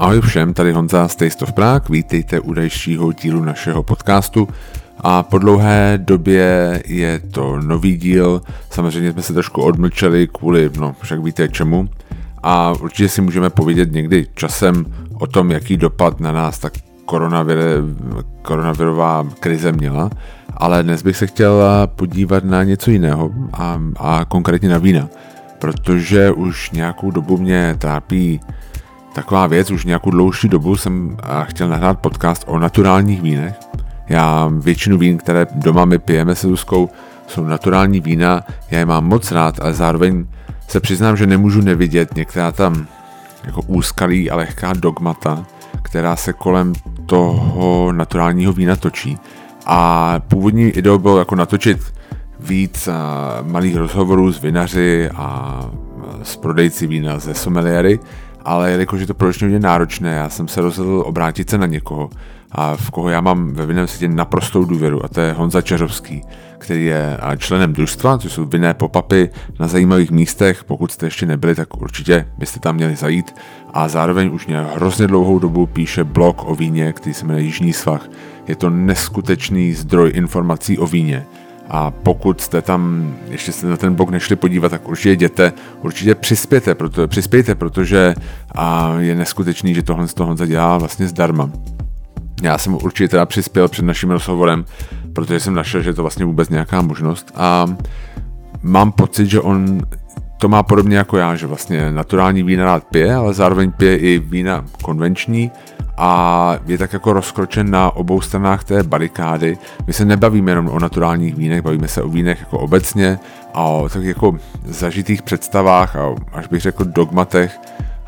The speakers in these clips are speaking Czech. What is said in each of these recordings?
Ahoj všem, tady Honza z Taste of Prague, vítejte u dalšího dílu našeho podcastu. A po dlouhé době je to nový díl, samozřejmě jsme se trošku odmlčeli kvůli, no však víte čemu. A určitě si můžeme povědět někdy časem o tom, jaký dopad na nás tak koronavir, koronavirová krize měla, ale dnes bych se chtěl podívat na něco jiného a, a konkrétně na vína, protože už nějakou dobu mě trápí taková věc, už nějakou dlouhší dobu jsem chtěl nahrát podcast o naturálních vínech. Já většinu vín, které doma my pijeme se Zuzkou, jsou naturální vína, já je mám moc rád, ale zároveň se přiznám, že nemůžu nevidět některá tam jako úskalí a lehká dogmata, která se kolem toho naturálního vína točí. A původní ideou bylo jako natočit víc malých rozhovorů s vinaři a s prodejci vína ze someliery, ale jelikož je to pro hodně náročné, já jsem se rozhodl obrátit se na někoho, a v koho já mám ve vinném světě naprostou důvěru, a to je Honza Čeřovský, který je členem družstva, což jsou vinné popapy na zajímavých místech. Pokud jste ještě nebyli, tak určitě byste tam měli zajít. A zároveň už mě hrozně dlouhou dobu píše blog o víně, který se jmenuje Jižní svah. Je to neskutečný zdroj informací o víně a pokud jste tam, ještě jste na ten blog nešli podívat, tak určitě jděte, určitě přispějte, proto, přispějte, protože a je neskutečný, že tohle z toho dělá vlastně zdarma. Já jsem určitě teda přispěl před naším rozhovorem, protože jsem našel, že je to vlastně vůbec nějaká možnost a mám pocit, že on to má podobně jako já, že vlastně naturální vína rád pije, ale zároveň pije i vína konvenční a je tak jako rozkročen na obou stranách té barikády. My se nebavíme jenom o naturálních vínech, bavíme se o vínech jako obecně a o tak jako zažitých představách a až bych řekl dogmatech,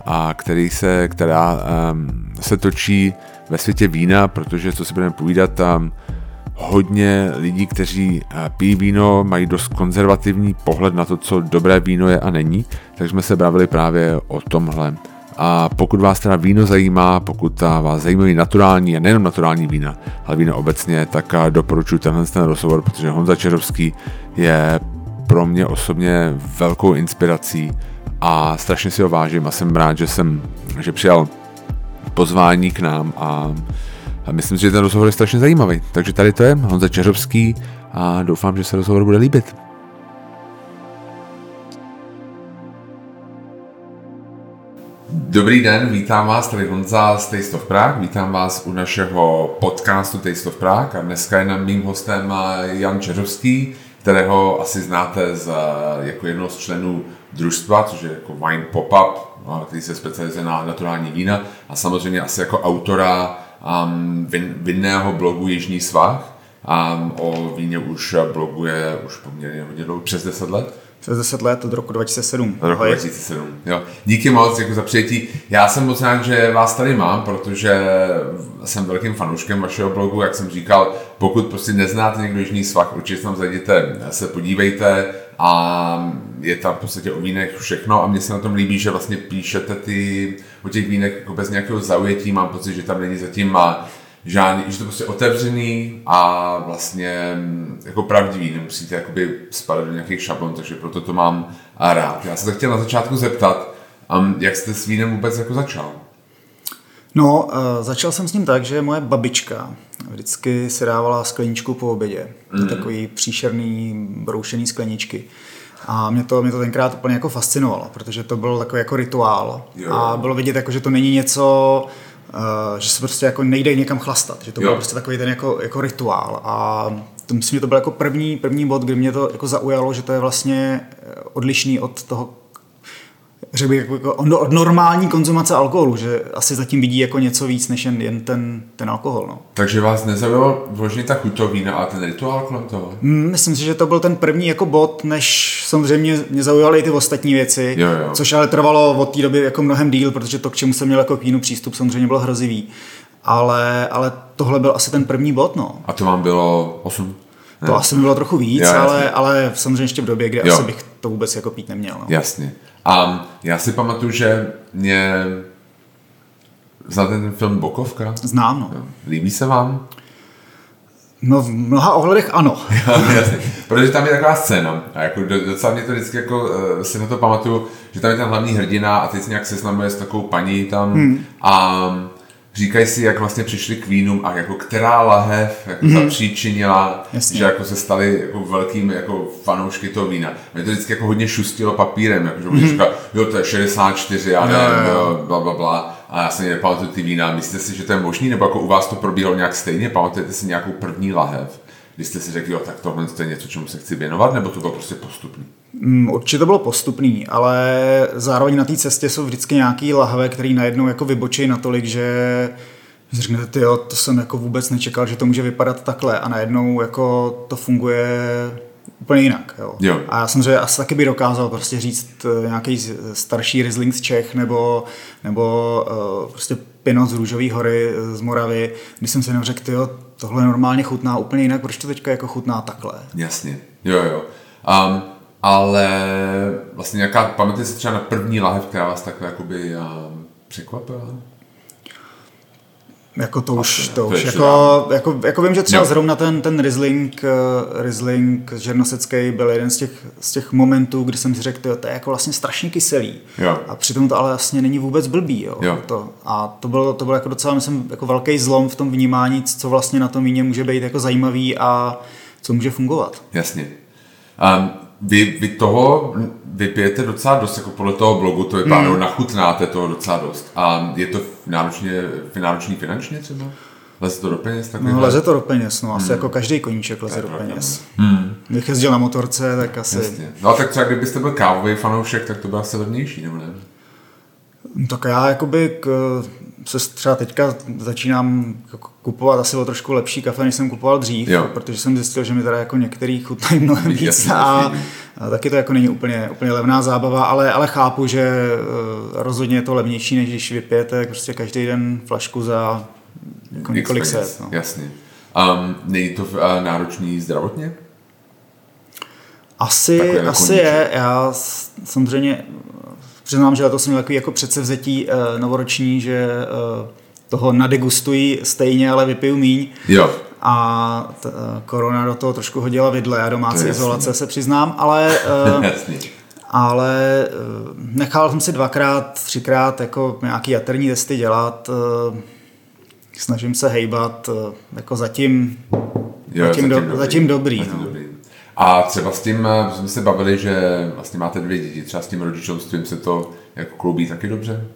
a který se, která um, se točí ve světě vína, protože co si budeme povídat, tam hodně lidí, kteří eh, pijí víno, mají dost konzervativní pohled na to, co dobré víno je a není, takže jsme se bavili právě o tomhle. A pokud vás teda víno zajímá, pokud vás zajímají naturální a nejenom naturální vína, ale víno obecně, tak doporučuji tenhle ten rozhovor, protože Honza Čerovský je pro mě osobně velkou inspirací a strašně si ho vážím a jsem rád, že jsem že přijal pozvání k nám a, a myslím si, že ten rozhovor je strašně zajímavý. Takže tady to je Honza Čerovský a doufám, že se rozhovor bude líbit. Dobrý den, vítám vás, tady Honza z Taste of Prague, vítám vás u našeho podcastu Taste of Prague a dneska je nám mým hostem Jan Čeřovský, kterého asi znáte z, jako jednoho z členů družstva, což je jako Wine Pop-Up, který se specializuje na naturální vína a samozřejmě asi jako autora um, vin, vinného blogu Jižní svah. Um, o víně už bloguje už poměrně hodně dlouho, přes 10 let přes 10 let od roku 2007. Od roku 2007, jo. Díky moc jako za přijetí. Já jsem moc rád, že vás tady mám, protože jsem velkým fanouškem vašeho blogu, jak jsem říkal, pokud prostě neznáte někdo Jižní svah, určitě tam zajděte, se podívejte a je tam v podstatě o vínech všechno a mně se na tom líbí, že vlastně píšete ty o těch vínech jako bez nějakého zaujetí, mám pocit, že tam není zatím žádný, že to prostě otevřený a vlastně mm, jako pravdivý, nemusíte jakoby spadat do nějakých šablon, takže proto to mám rád. Já se tak chtěl na začátku zeptat, um, jak jste s vínem vůbec jako začal? No, uh, začal jsem s ním tak, že moje babička vždycky si dávala skleničku po obědě. Mm. Takový příšerný broušený skleničky. A mě to, mě to tenkrát úplně jako fascinovalo, protože to byl takový jako rituál. Jo. A bylo vidět, jako, že to není něco, Uh, že se prostě jako nejde někam chlastat, že to byl prostě takový ten jako, jako rituál. A to myslím, že to byl jako první, první bod, kdy mě to jako zaujalo, že to je vlastně odlišný od toho řekl bych, jako, od normální konzumace alkoholu, že asi zatím vidí jako něco víc než jen, jen ten, ten alkohol. No. Takže vás nezaujalo vložně ta chuť vína a ten rituál kolem toho? Mm, myslím si, že to byl ten první jako bod, než samozřejmě mě zaujaly i ty ostatní věci, jo, jo. což ale trvalo od té doby jako mnohem díl, protože to, k čemu jsem měl jako k vínu přístup, samozřejmě bylo hrozivý. Ale, ale tohle byl asi ten první bod, no. A to vám bylo 8? Ne? To asi bylo trochu víc, jo, ale, ale samozřejmě ještě v době, kdy jo. asi bych to vůbec jako pít neměl. No. Jasně. A já si pamatuju, že mě... Znáte ten film Bokovka? Znám, no. Líbí se vám? No v mnoha ohledech ano. Jasně, protože tam je taková scéna a jako docela mě to vždycky jako uh, si na to pamatuju, že tam je ten hlavní hrdina a teď se nějak seznamuje s takovou paní tam hmm. a říkají si, jak vlastně přišli k vínům a jako která lahev jako mm-hmm. zapříčinila, Jasně. že jako se stali jako velkými jako fanoušky toho vína. Mě to vždycky jako hodně šustilo papírem, jako, že mm-hmm. říkal, jo, to je 64, já nevím, jo, jo. bla, bla, bla. A já si nepamatuju ty vína. Myslíte si, že to je možný, nebo jako u vás to probíhalo nějak stejně? Pamatujete si nějakou první lahev? Když jste si řekli, jo, tak tohle je něco, čemu se chci věnovat, nebo to bylo prostě postupný? Mm, určitě to bylo postupný, ale zároveň na té cestě jsou vždycky nějaký lahve, který najednou jako vybočí natolik, že řeknete, jo, to jsem jako vůbec nečekal, že to může vypadat takhle a najednou jako to funguje úplně jinak. Jo. Jo. A já jsem, že asi taky by dokázal prostě říct eh, nějaký starší Riesling z Čech nebo, nebo uh, prostě Pinot z Růžové hory eh, z Moravy, když jsem si jenom řekl, jo, tohle normálně chutná úplně jinak, proč to teďka jako chutná takhle? Jasně, jo, jo. Um, ale vlastně nějaká, pamatujete si třeba na první lahev, která vás takhle jakoby překvapila? Jako to už, to, to už jako, jako, jako, vím, že třeba jo. zrovna ten, ten Riesling, uh, Riesling Žernosecký byl jeden z těch, z těch momentů, kdy jsem si řekl, to je jako vlastně strašně kyselý. Jo. A přitom to ale vlastně není vůbec blbý. Jo. Jo. To, a to bylo, to bylo jako docela, myslím, jako velký zlom v tom vnímání, co vlastně na tom víně může být jako zajímavý a co může fungovat. Jasně. Um, vy, vy toho vypijete docela dost, jako podle toho blogu to vypadá, mm. nachutnáte toho docela dost. A je to náročně, náročný finančně třeba? Leze to do peněz? Tak no, leze to do peněz, no, asi mm. jako každý koníček leze do peněz. Mm. Kdybych jezdil na motorce, tak asi... Jasně. No a tak třeba kdybyste byl kávový fanoušek, tak to bylo asi levnější, nebo ne? No, tak já jakoby k, se třeba teďka začínám kupovat asi o trošku lepší kafe, než jsem kupoval dřív, jo. protože jsem zjistil, že mi teda jako některý chutnají mnohem víc a, a taky to jako není úplně, úplně levná zábava, ale, ale chápu, že uh, rozhodně je to levnější, než když vypijete prostě každý den flašku za jako několik set. No. Jasně. Um, není to uh, náročný zdravotně? Asi, asi je. Já samozřejmě přiznám, že to jsem měl takový jako předsevzetí uh, novoroční, že uh, toho nadegustují stejně, ale vypiju míň. Jo. A t, uh, korona do toho trošku hodila vidle a domácí izolace se přiznám, ale... Uh, ale uh, nechal jsem si dvakrát, třikrát jako nějaký jaterní testy dělat. Uh, snažím se hejbat, uh, jako zatím, jo, zatím, zatím, do, dobrý. zatím dobrý. Zatím no. dobrý. A třeba s tím jsme se bavili, že vlastně máte dvě děti, třeba s tím rodičovstvím se to jako kloubí taky dobře?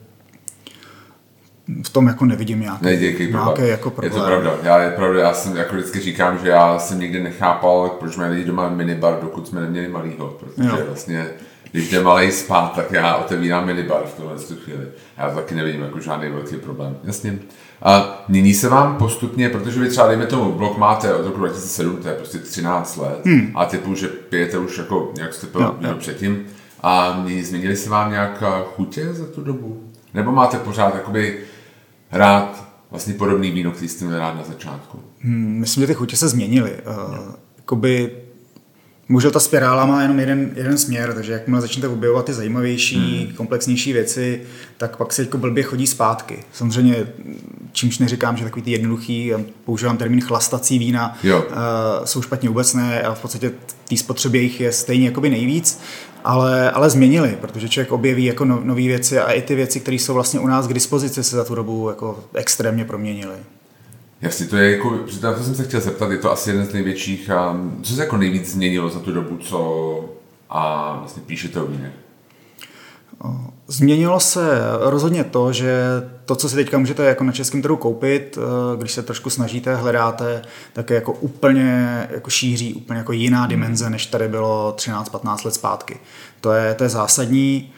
v tom jako nevidím nějaký, Nevidí, nějaký jako problém. Je to pravda. Já, je pravda. já jsem jako vždycky říkám, že já jsem nikdy nechápal, proč mají lidi doma minibar, dokud jsme neměli malýho, protože jo. vlastně když jde malý spát, tak já otevírám minibar v tuhle chvíli. Já to taky nevidím jako žádný velký problém. Jasně. A mění se vám postupně, protože vy třeba, dejme tomu, blok máte od roku 2007, to je prostě 13 let, hmm. a typu, že pijete už jako, jak jste pil předtím, a změnili se vám nějak chutě za tu dobu? Nebo máte pořád jakoby rád vlastně podobný víno, který jste měl rád na začátku? Hmm, myslím, že ty chutě se změnily. Uh, jakoby Může ta spirála má jenom jeden, jeden směr, takže jakmile začnete objevovat ty zajímavější, hmm. komplexnější věci, tak pak se jako blbě chodí zpátky. Samozřejmě, čímž neříkám, že takový ty jednoduchý, používám termín chlastací vína, jo. Uh, jsou špatně vůbec ne a v podstatě té spotřeby jich je stejně jakoby nejvíc, ale, ale změnili, protože člověk objeví jako no, nové věci a i ty věci, které jsou vlastně u nás k dispozici, se za tu dobu jako extrémně proměnily. Jasně, to je jako, to jsem se chtěl zeptat, je to asi jeden z největších, um, co se jako nejvíc změnilo za tu dobu, co a vlastně píšete o víně? Změnilo se rozhodně to, že to, co si teďka můžete jako na českém trhu koupit, eh, když se trošku snažíte, hledáte, tak je jako úplně jako šíří, úplně jako jiná dimenze, než tady bylo 13-15 let zpátky. To je, to je zásadní.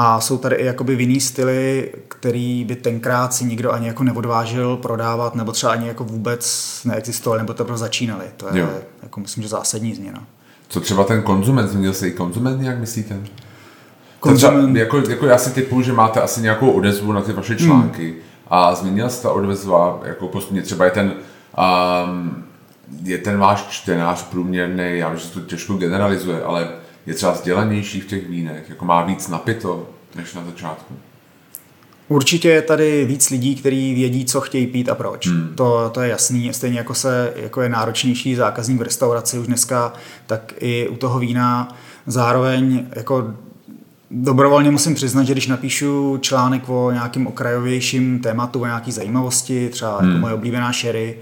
A jsou tady i jakoby vinný styly, který by tenkrát si nikdo ani jako neodvážil prodávat, nebo třeba ani jako vůbec neexistovaly, nebo teprve začínaly. To je, jo. jako myslím, že zásadní změna. Co třeba ten konzument, změnil se i konzument nějak myslíte? Konzument... Třeba, jako, jako já si typu, že máte asi nějakou odezvu na ty vaše hmm. články hmm. a změnila se ta odezva jako postupně. Třeba je ten, um, je ten váš čtenář průměrný, já vím, že se to těžko generalizuje, ale je třeba vzdělanější v těch vínech, jako má víc napito než na začátku? Určitě je tady víc lidí, kteří vědí, co chtějí pít a proč. Hmm. To, to je jasný. Stejně jako, se, jako je náročnější zákazník v restauraci už dneska, tak i u toho vína zároveň jako Dobrovolně musím přiznat, že když napíšu článek o nějakým okrajovějším tématu, o nějaký zajímavosti, třeba jako hmm. jako moje oblíbená sherry,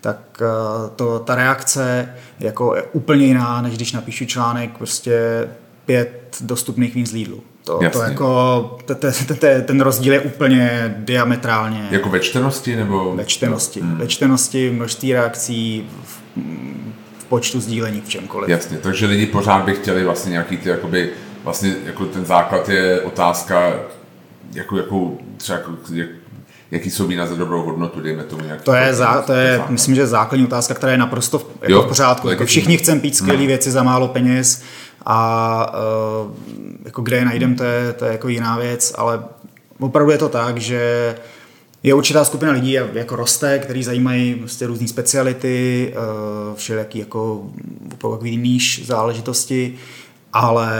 tak eh, to, ta reakce jako je úplně jiná, než když napíšu článek prostě pět dostupných vín z Lidlu. To, to jako, to, to, ten rozdíl je úplně diametrálně. Jako ve čtenosti nebo? Ve čtenosti. Hmm. Ve čtenosti, množství reakcí, v, v počtu sdílení, v čemkoliv. Jasně, takže lidi pořád by chtěli vlastně nějaký ty jakoby, vlastně jako ten základ je otázka, jako, jako třeba jako, jak, jaký jsou vína za dobrou hodnotu, dejme tomu nějaký. To je, zá, to je myslím, že základní otázka, která je naprosto v, jako jo, v pořádku. Jako všichni chceme pít skvělé hmm. věci za málo peněz a uh, jako kde je najdem, to je, to je jako jiná věc, ale opravdu je to tak, že je určitá skupina lidí, jako roste, který zajímají prostě různé speciality, uh, všelijaký jako takový níž záležitosti, ale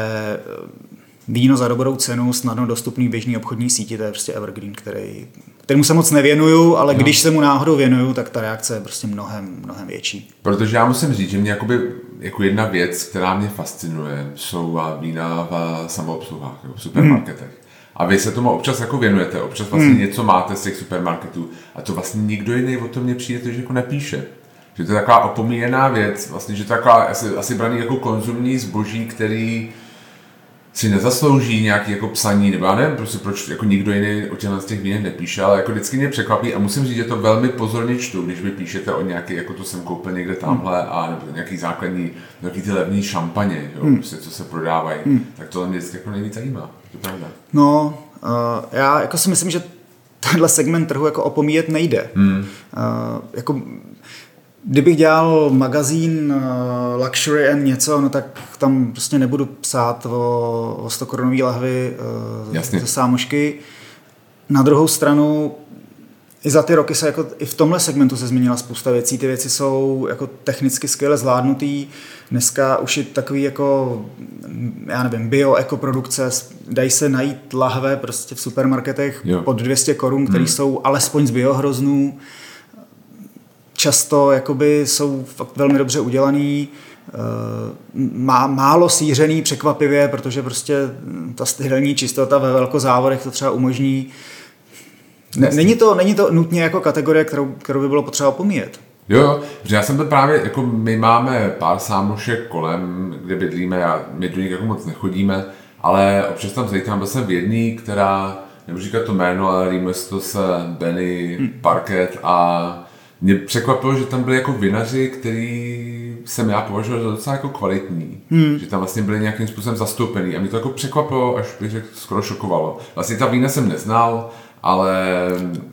víno za dobrou cenu, snadno dostupný v běžný obchodní síti, to je prostě evergreen, který, kterému se moc nevěnuju, ale no. když se mu náhodou věnuju, tak ta reakce je prostě mnohem, mnohem větší. Protože já musím říct, že mě jakoby, jako jedna věc, která mě fascinuje, jsou vína v samoobsluhách, v supermarketech. Hmm. A vy se tomu občas jako věnujete, občas vlastně hmm. něco máte z těch supermarketů a to vlastně nikdo jiný o tom mě přijde, že jako nepíše. Že to je taková opomíjená věc, vlastně, že to je taková asi, asi braný jako konzumní zboží, který si nezaslouží nějaký jako psaní, nebo já nevím, prostě proč jako nikdo jiný o těchto z těch vínech nepíše, ale jako vždycky mě překvapí a musím říct, že to velmi pozorně čtu, když vy píšete o nějaký, jako to jsem koupil někde tamhle hmm. a nebo nějaký základní, nějaký ty levný šampaně, jo, hmm. prostě, co se prodávají, hmm. tak to mě vždycky jako nejvíc zajímá, to je pravda. No, uh, já jako si myslím, že tenhle segment trhu jako opomíjet nejde. Hmm. Uh, jako Kdybych dělal magazín uh, Luxury and něco, no tak tam prostě nebudu psát o, o 100 korunový lahvy uh, ze sámošky. Na druhou stranu i za ty roky se jako i v tomhle segmentu se změnila spousta věcí. Ty věci jsou jako technicky skvěle zvládnutý. Dneska už je takový jako, já nevím, bio, ekoprodukce. Dají se najít lahve prostě v supermarketech jo. pod 200 korun, které hmm. jsou alespoň z biohroznů často jakoby jsou fakt velmi dobře udělaný, eh, má málo sířený překvapivě, protože prostě ta sterilní čistota ve velkozávodech to třeba umožní. Není to, není to nutně jako kategorie, kterou, kterou by bylo potřeba opomíjet. Jo, jo, protože já jsem to právě, jako my máme pár sámošek kolem, kde bydlíme, a my do nich jako moc nechodíme, ale občas tam zajítám, byl jsem v jedný, která, nebudu říkat to jméno, ale rýmuje to se Benny hmm. Parket a mě překvapilo, že tam byli jako vinaři, který jsem já považoval za docela jako kvalitní. Hmm. Že tam vlastně byli nějakým způsobem zastoupený. A mě to jako překvapilo, až bych řekl, skoro šokovalo. Vlastně ta vína jsem neznal, ale...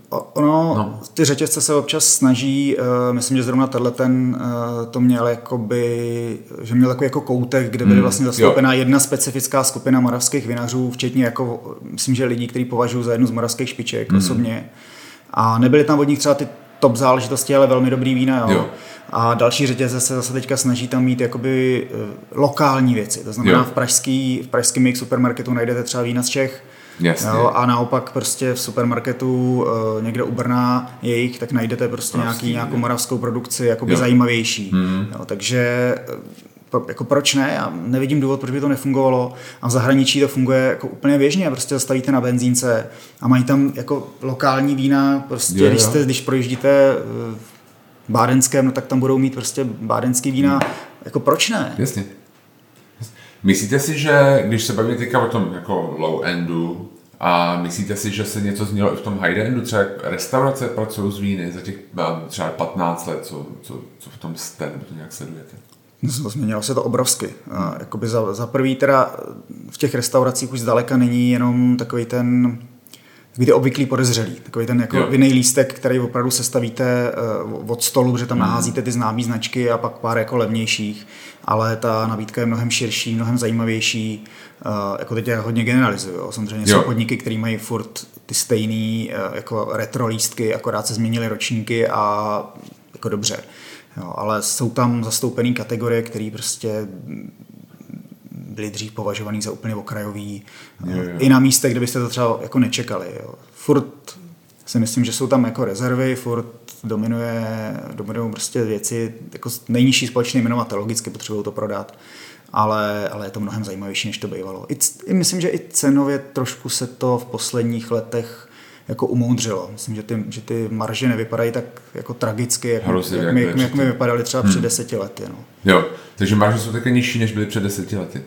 Ono, no. ty řetězce se občas snaží, uh, myslím, že zrovna tenhle ten uh, to měl jakoby, že měl takový jako koutek, kde byly hmm. vlastně zastoupená jo. jedna specifická skupina moravských vinařů, včetně jako, myslím, že lidí, kteří považují za jednu z moravských špiček hmm. osobně. A nebyly tam od nich třeba ty top záležitosti, ale velmi dobrý vína. Jo. Jo. A další řetězce se zase teďka snaží tam mít jakoby uh, lokální věci. To znamená, jo. v pražský, v pražském mix supermarketu najdete třeba vína z Čech, Jasně. Jo, a naopak prostě v supermarketu uh, někde u Brna jejich, tak najdete prostě Moravský, nějaký, nějakou moravskou produkci jakoby jo. zajímavější. Hmm. Jo, takže jako proč ne? Já nevidím důvod, proč by to nefungovalo. A v zahraničí to funguje jako úplně běžně. Prostě zastavíte na benzínce a mají tam jako lokální vína. Prostě, je, když, jste, když projíždíte v eh, Bádenském, no tak tam budou mít prostě bádenský vína. Jako proč ne? Jasně. Myslíte si, že když se bavíme teďka o tom jako low endu, a myslíte si, že se něco změnilo i v tom high endu? Třeba restaurace pracují s víny za těch eh, třeba 15 let, co, co, co v tom jste, nebo to nějak sledujete? Změnilo se to obrovsky. Jakoby za, za prvý teda v těch restauracích už zdaleka není jenom takový ten takový ty obvyklý podezřelý, takový ten jako vinný lístek, který opravdu sestavíte uh, od stolu, že tam mm. naházíte ty známé značky a pak pár jako levnějších, ale ta nabídka je mnohem širší, mnohem zajímavější, uh, jako teď já hodně generalizuju. Samozřejmě jo. jsou podniky, které mají furt ty stejné uh, jako retro lístky, akorát se změnily ročníky a jako dobře. Jo, ale jsou tam zastoupené kategorie, které prostě byly dřív považovaný za úplně okrajový. Jo, jo. I na místech, kde byste to třeba jako nečekali. Jo. Furt si myslím, že jsou tam jako rezervy, furt dominuje, dominují prostě věci, jako nejnižší společný jmenovatel, logicky potřebují to prodat, ale, ale je to mnohem zajímavější, než to bývalo. I, I myslím, že i cenově trošku se to v posledních letech jako umoudřilo. Myslím, že ty, že ty marže nevypadají tak jako tragicky, jak, Hrozně, jak, jak mi, byly jak, jak předtím. vypadaly třeba před deseti lety. No. Jo, takže marže jsou také nižší, než byly před deseti lety.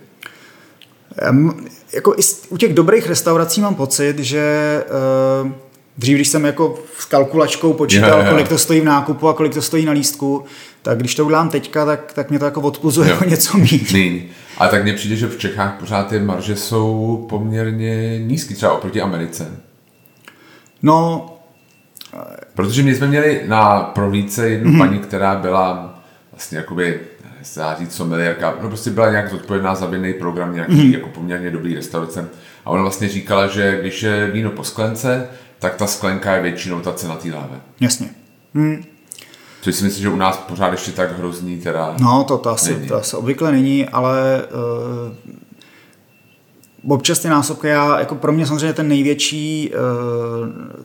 Em, jako i u těch dobrých restaurací mám pocit, že uh, dřív, když jsem jako s kalkulačkou počítal, Jo, jo. kolik to stojí v nákupu a kolik to stojí na lístku, tak když to udělám teďka, tak, tak mě to jako odpuzuje Jo. jako něco mít. Míň. A tak mně přijde, že v Čechách pořád ty marže jsou poměrně nízký, třeba oproti Americe. No, Protože my jsme měli na prohlídce jednu mm-hmm. paní, která byla vlastně jakoby, se dá říct, someliérka, no prostě byla nějak zodpovědná za vinný program nějaký Mhm. mm-hmm. jako poměrně dobrý restaurace. A ona vlastně říkala, že když je víno po sklence, tak ta sklenka je většinou ta cena té láve. jasně. Což si myslím, že u nás pořád ještě tak hrozný teda. No, to, to, asi, Není. to asi obvykle není, ale uh, občas ty násobky, já, jako pro mě samozřejmě ten největší,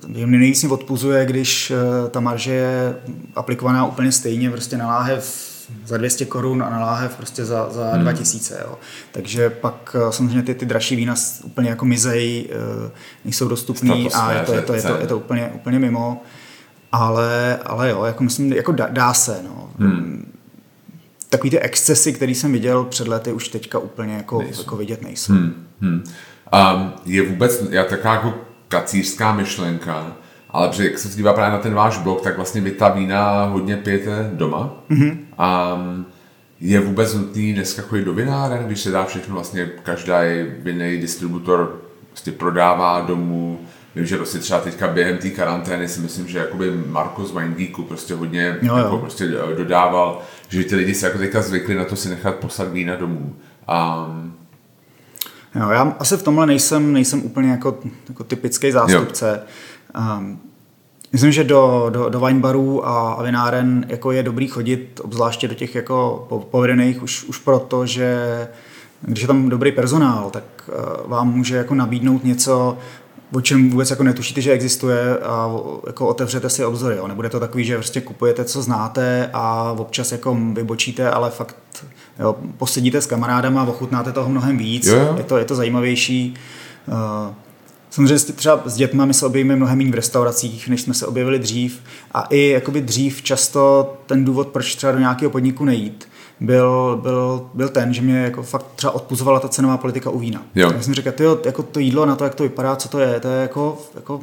uh, mě nejvíc mě odpuzuje, když uh, ta marže je aplikovaná úplně stejně, prostě na láhev za 200 korun a na láhev prostě za, za hmm. 2000. Jo. Takže pak uh, samozřejmě ty, ty dražší vína úplně jako mizej, uh, nejsou dostupný a je to, je to, je to, je to úplně, úplně mimo. Ale, ale jo, jako myslím, jako dá, dá se, no. Hmm. Takový ty excesy, který jsem viděl před lety, už teďka úplně jako, jako vidět nejsou. Hmm. Hmm. Um, je vůbec já taková jako kacířská myšlenka, ale protože jak se dívá právě na ten váš blog, tak vlastně vy ta vína hodně pijete doma. Mm-hmm. Um, je vůbec nutný dneska chodit do vináren, když se dá všechno vlastně každý vinný distributor prostě prodává domů. Vím, že prostě třeba teďka během té karantény si myslím, že jakoby Marko z Winegeeku prostě hodně Jo, jo. jako prostě dodával, že ty lidi se jako teďka zvykli na to si nechat poslat vína domů. Um, Jo, já asi v tomhle nejsem, nejsem úplně jako, jako typický zástupce. Um, myslím, že do, do, do wine barů a, a vináren jako je dobrý chodit, obzvláště do těch jako po- povedených, už, už proto, že když je tam dobrý personál, tak uh, vám může jako nabídnout něco, o čem vůbec jako netušíte, že existuje a jako otevřete si obzory. Jo. Nebude to takový, že prostě kupujete, co znáte a občas jako vybočíte, ale fakt jo, posedíte s kamarádama, ochutnáte toho mnohem víc, Jo, jo. Je, to, je to zajímavější. Uh, Samozřejmě s- třeba s dětmi my se objevíme mnohem méně v restauracích, než jsme se objevili dřív. A i jakoby dřív často ten důvod, proč třeba do nějakého podniku nejít, byl, byl, byl ten, že mě jako fakt třeba odpuzovala ta cenová politika u vína. Jo. Já jsem říkal, tyjo, jako to jídlo na to, jak to vypadá, co to je, to je jako, jako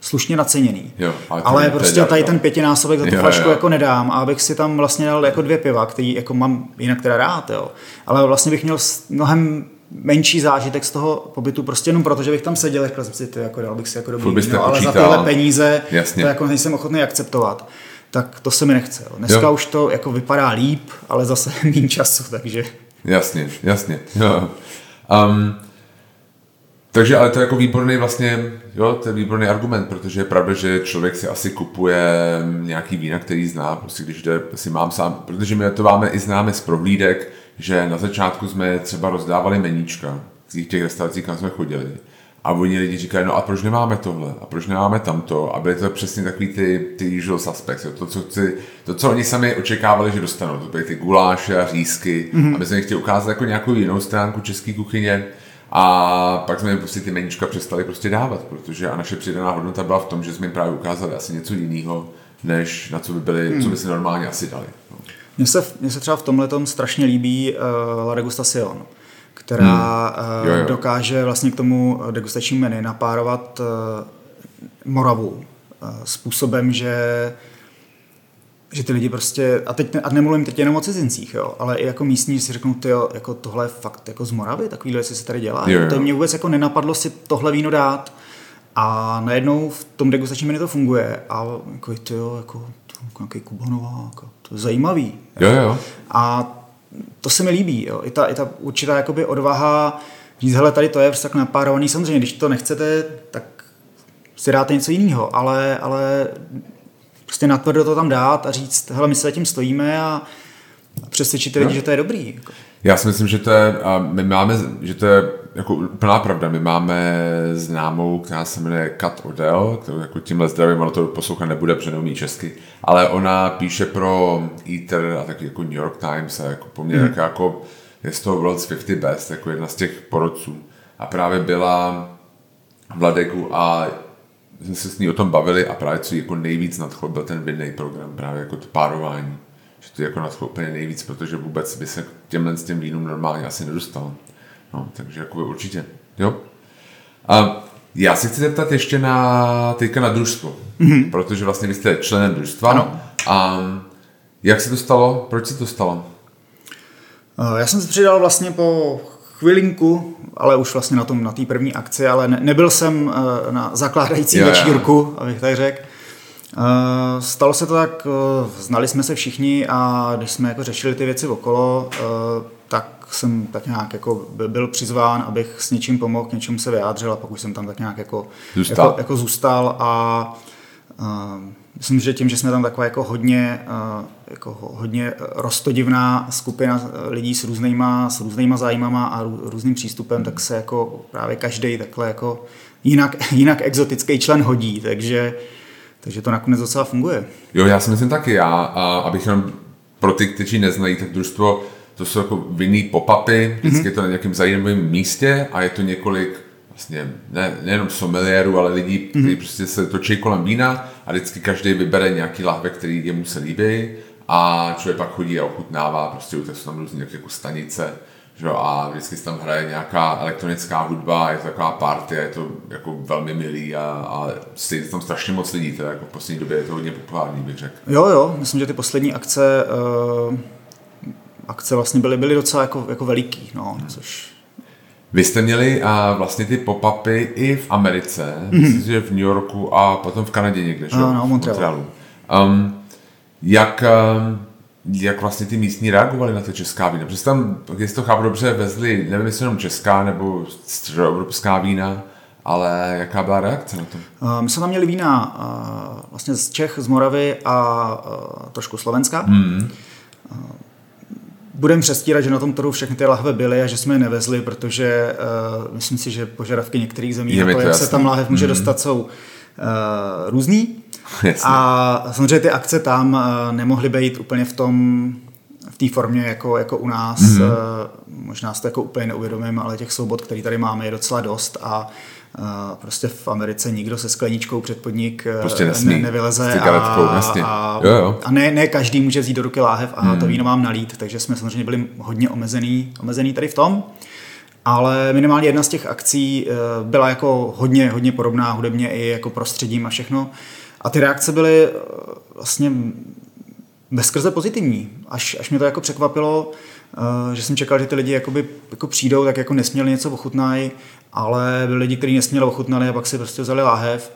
slušně naceněný. Jo, ale ale to to prostě tady ten pětinásobek za tu Jo, flašku jo. jako nedám a abych si tam vlastně dal jako dvě piva, který jako mám jinak teda rád, jo. Ale vlastně bych měl mnohem menší zážitek z toho pobytu, prostě jenom proto, že bych tam seděl, řekl jsem si, ty, jako dal bych si jako dobrý víno, ale za tyhle peníze Jasně. to jako nejsem ochotný akceptovat. Tak to se mi nechce. Jo. Dneska Jo. už to jako vypadá líp, ale zase méně času, takže... Jasně, jasně. Jo. Um, takže ale to je jako výborný vlastně, jo, to je výborný argument, protože je pravda, že člověk si asi kupuje nějaký vína, který zná, prostě když jde, si mám sám, protože my to máme i známe z prohlídek, že na začátku jsme třeba rozdávali meníčka z těch restaurací, kam jsme chodili. A oni lidi říkají, no a proč nemáme tohle? A proč nemáme tamto? A byly to přesně takový ty, ty usual suspects, jo? To, co, chci, to, co oni sami očekávali, že dostanou. To byly ty guláše a řízky. Mm-hmm. A my jsme jim chtěli ukázat jako nějakou jinou stránku české kuchyně. A pak jsme jim prostě ty meníčka přestali prostě dávat, protože a naše přidaná hodnota byla v tom, že jsme jim právě ukázali asi něco jiného, než na co by byli, mm. co by si normálně asi dali. No. Mně se, mně se třeba v tomhle strašně líbí uh, La Degustación, která Hmm. uh, Jo, jo. dokáže vlastně k tomu degustačnímu menu napárovat uh, Moravu uh, způsobem, že že ty lidi prostě, a teď a nemluvím teď jenom o cizincích, jo, ale i jako místní, že si řeknou, ty jako tohle je fakt jako z Moravy, takovýhle věci se tady dělá. Jo, jo. To mě vůbec jako nenapadlo si tohle víno dát a najednou v tom degustačním menu to funguje a jako, ty jo, jako, to, jako nějaký kubanovák, a to je zajímavý. Jo, jo. A to se mi líbí, jo. I ta, i ta určitá jakoby odvaha říct, hele, tady to je prostě tak napárovaný. Samozřejmě, když to nechcete, tak si dáte něco jiného, ale, ale prostě natvrdo to tam dát a říct, hele, my se za tím stojíme a, a přesvědčit ty lidi, že to je dobrý. Jako. Já si myslím, že to je, my máme, že to je jako úplná pravda. My máme známou, která se jmenuje Kat Odell, kterou jako tímhle zdravím, ono to poslouchat nebude, protože neumí česky, ale ona píše pro Ether a taky jako New York Times a jako poměrně hmm. jako je z toho World's 50 Best, jako jedna z těch porodců. A právě byla v Ladeku a jsme se s ní o tom bavili a právě co jako nejvíc nadchlo byl ten vinný program, právě jako to párování. Že to je jako nadchlo úplně nejvíc, protože vůbec by se těmhle s těm vínům normálně asi nedostal. No, takže jako určitě. Jo. A já se chci zeptat ještě na teďka na družstvo, mm-hmm. protože vlastně vy jste členem družstva. Ano. A jak se to stalo? Proč se to stalo? Já jsem se přidal vlastně po chvilinku, ale už vlastně na tom na té první akci, ale ne, nebyl jsem eh, na zakládající večírku, abych tak řekl. Eh, stalo se to tak, eh, znali jsme se všichni a když jsme jako řešili ty věci okolo, tak jsem tak nějak jako byl přizván, abych s něčím pomohl, k něčemu se vyjádřil a pak už jsem tam tak nějak jako zůstal, jako, jako zůstal a uh, myslím, že tím, že jsme tam taková jako hodně, uh, jako hodně rostodivná skupina lidí s různýma, s různýma zájmama a rů, různým přístupem, tak se jako právě každý takhle jako jinak, jinak exotický člen hodí, takže, takže to nakonec docela funguje. Jo, já si myslím taky, já, a abych jenom pro ty, kteří neznají, tak družstvo to jsou jako vinný pop-upy, vždycky mm-hmm. je to na nějakém zajímavém místě a je to několik vlastně ne, nejenom someliérů, ale lidí, mm-hmm. kteří prostě se točí kolem vína a vždycky každý vybere nějaký lahve, který jemu se líbí a člověk pak chodí a ochutnává, prostě jsou tam různé jako stanice, že? a vždycky se tam hraje nějaká elektronická hudba, je to taková party, je to jako velmi milý a, a je tam strašně moc lidí, teda jako v poslední době je to hodně populární, bych řekl. Jo, jo, myslím, že ty poslední akce uh akce vlastně byly, byly docela jako, jako veliký, no, což vy jste měli a vlastně ty pop-upy i v Americe, mm-hmm. myslím, že v New Yorku a potom v Kanadě někde, že? No, no, Montrealu. Um, jak, um, jak vlastně ty místní reagovali na to česká vína? Protože tam, jestli to chápu dobře, vezli, nevím, jestli jenom česká nebo středoevropská vína, ale jaká byla reakce na to? Uh, my jsme tam měli vína uh, vlastně z Čech, z Moravy a uh, trošku Slovenska. Mm. Uh, budeme přestírat, že na tom trhu všechny ty lahve byly a že jsme je nevezli, protože uh, myslím si, že požadavky některých zemí je to jak jasný. se tam lahev může mm. dostat, jsou uh, různý. Jasně. A samozřejmě ty akce tam uh, nemohly být úplně v tom v té formě jako, jako u nás. Mm. Uh, možná si to jako úplně neuvědomím, ale těch soubot, který tady máme, je docela dost a prostě v Americe nikdo se skleničkou před podnik eh, prostě nesmí. Ne, nevyleze a, a, jo, jo. a ne, ne každý může vzít do ruky láhev a hmm. to víno mám nalít, takže jsme samozřejmě byli hodně omezený, omezený tady v tom. Ale minimálně jedna z těch akcí eh, byla jako hodně, hodně podobná hudebně i jako prostředím a všechno. A ty reakce byly eh, vlastně bezkrze pozitivní. Až, až mě to jako překvapilo, že jsem čekal, že ty lidi jakoby, jako přijdou, tak jako nesměli něco ochutnají ale byli lidi, kteří nesměli ochutnali a pak si prostě vzali láhev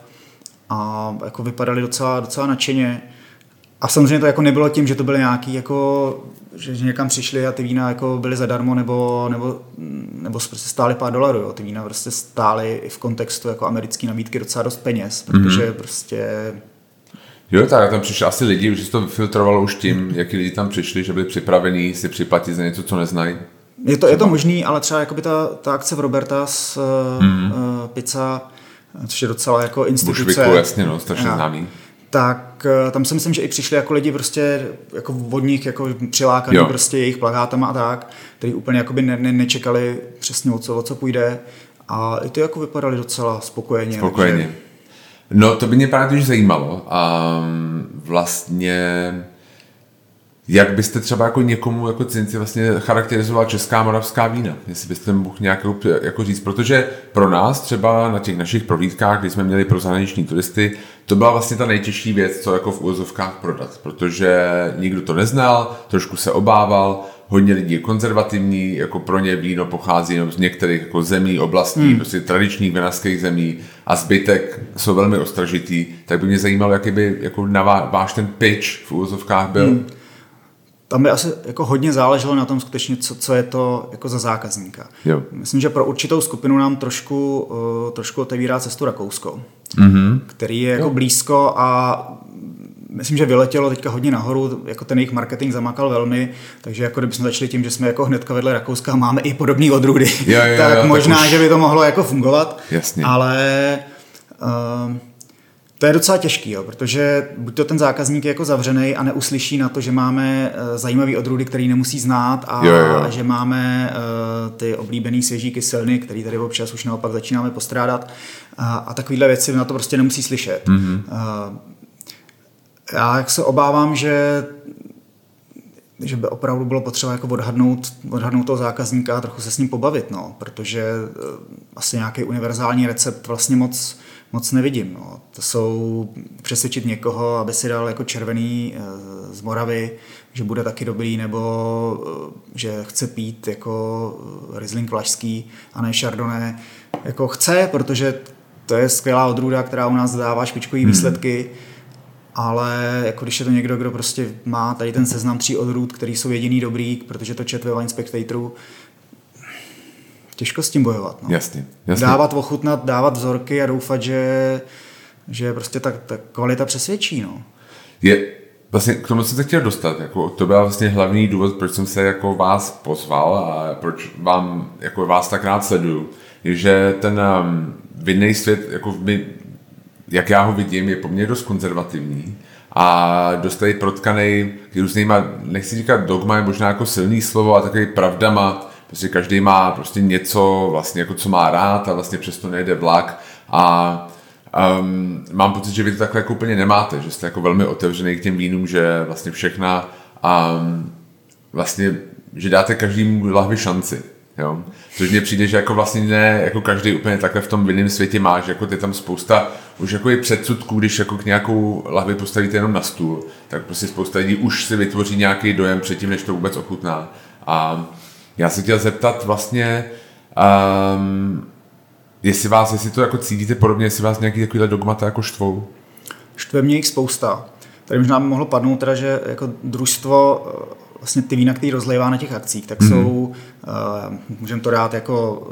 a jako vypadali docela, docela nadšeně. A samozřejmě to jako nebylo tím, že to byly nějaký jako, že, že někam přišli a ty vína jako byly zadarmo nebo, nebo, nebo prostě stály pár dolarů. Jo. Ty vína prostě stály i v kontextu jako americké nabídky docela dost peněz, protože mm-hmm. prostě Jo, tak tam přišli asi lidi, už se to filtrovalo už tím, jaký lidi tam přišli, že byli připravení si připlatit za něco, co neznají. Je to, je to možný, ale třeba jakoby ta, ta akce v Robertas mm. uh, pizza, což je docela jako instituce. Bushwicku, jasně, no, strašně známý. Tak uh, tam si myslím, že i přišli jako lidi prostě jako od nich jako přilákaný jo. prostě jejich plagátama a tak, který úplně jakoby ne, ne, nečekali přesně o co, o co půjde. A i ty jako vypadali docela spokojeně. Spokojeně. Takže... No to by mě právě zajímalo. Um, vlastně jak byste třeba jako někomu jako cinci vlastně charakterizoval česká moravská vína? Jestli byste mohl nějak jako říct, protože pro nás třeba na těch našich prohlídkách, kdy jsme měli pro zahraniční turisty, to byla vlastně ta nejtěžší věc, co jako v úvozovkách prodat, protože nikdo to neznal, trošku se obával, hodně lidí je konzervativní, jako pro ně víno pochází z některých jako zemí, oblastí, hmm. prostě tradičních vinařských zemí a zbytek jsou velmi ostražitý, tak by mě zajímalo, jaký by jako na váš ten pitch v úvozovkách byl. Hmm tam by asi jako hodně záleželo na tom skutečně, co, co je to jako za zákazníka. Jo. Myslím, že pro určitou skupinu nám trošku, uh, trošku otevírá cestu Rakousko, mm-hmm. který je jako jo. blízko a myslím, že vyletělo teďka hodně nahoru, jako ten jejich marketing zamakal velmi, takže jako kdybychom začali tím, že jsme jako hnedka vedle Rakouska máme i podobné odrůdy, Jo, jo, jo, tak tak možná, už- že by to mohlo jako fungovat, Jasně. ale uh, to je docela těžký, jo, protože buď to ten zákazník je jako zavřený a neuslyší na to, že máme uh, zajímavý odrůdy, který nemusí znát a, Jo, jo. a že máme uh, ty oblíbený svěží kyseliny, který tady občas už naopak začínáme postrádat a, a takovéhle věci na to prostě nemusí slyšet. Mm-hmm. Uh, já jak se obávám, že že by opravdu bylo potřeba jako odhadnout, odhadnout toho zákazníka a trochu se s ním pobavit, no, protože eh, asi nějaký univerzální recept vlastně moc, moc nevidím. No. To jsou přesvědčit někoho, aby si dal jako červený eh, z Moravy, že bude taky dobrý, nebo eh, že chce pít jako Riesling vlašský a ne Chardonnay. Jako chce, protože to je skvělá odrůda, která u nás dává špičkové výsledky, ale jako když je to někdo, kdo prostě má tady ten seznam tří odrůd, který jsou jediný dobrý, protože to čet ve Wine Spectatoru, těžko s tím bojovat. No. Jasně, jasně. Dávat, ochutnat, dávat vzorky a doufat, že, že prostě ta, ta kvalita přesvědčí. No. Je, vlastně k tomu jsem se chtěl dostat, jako to byl vlastně hlavní důvod, proč jsem se jako vás pozval a proč vám, jako vás tak rád sleduju, je, že ten um, vinný svět, jako my, jak já ho vidím, je poměrně dost konzervativní a dost tady protkanej různýma, nechci říkat dogma, je možná jako silný slovo a takový pravdama, prostě každý má prostě něco vlastně jako co má rád a vlastně přesto nejde vlak a Um, mám pocit, že vy to takhle jako úplně nemáte, že jste jako velmi otevřený k těm vínům, že vlastně všechna um, vlastně, že dáte každému lahvi šanci. Jo? Což mně přijde, že jako vlastně ne, jako každý úplně takhle v tom vinném světě má, že jako je tam spousta už jako je předsudků, když jako k nějakou lahvi postavíte jenom na stůl, tak prostě spousta lidí už si vytvoří nějaký dojem předtím, než to vůbec ochutná. A já se chtěl zeptat vlastně, um, jestli vás, jestli to jako cítíte podobně, jestli vás nějaký takovýhle dogmata jako štvou. Štve mě jich spousta. Tady možná by mohlo padnout teda, že jako družstvo, vlastně ty vína, které rozlévá na těch akcích, tak mm. jsou, uh, můžeme to dát jako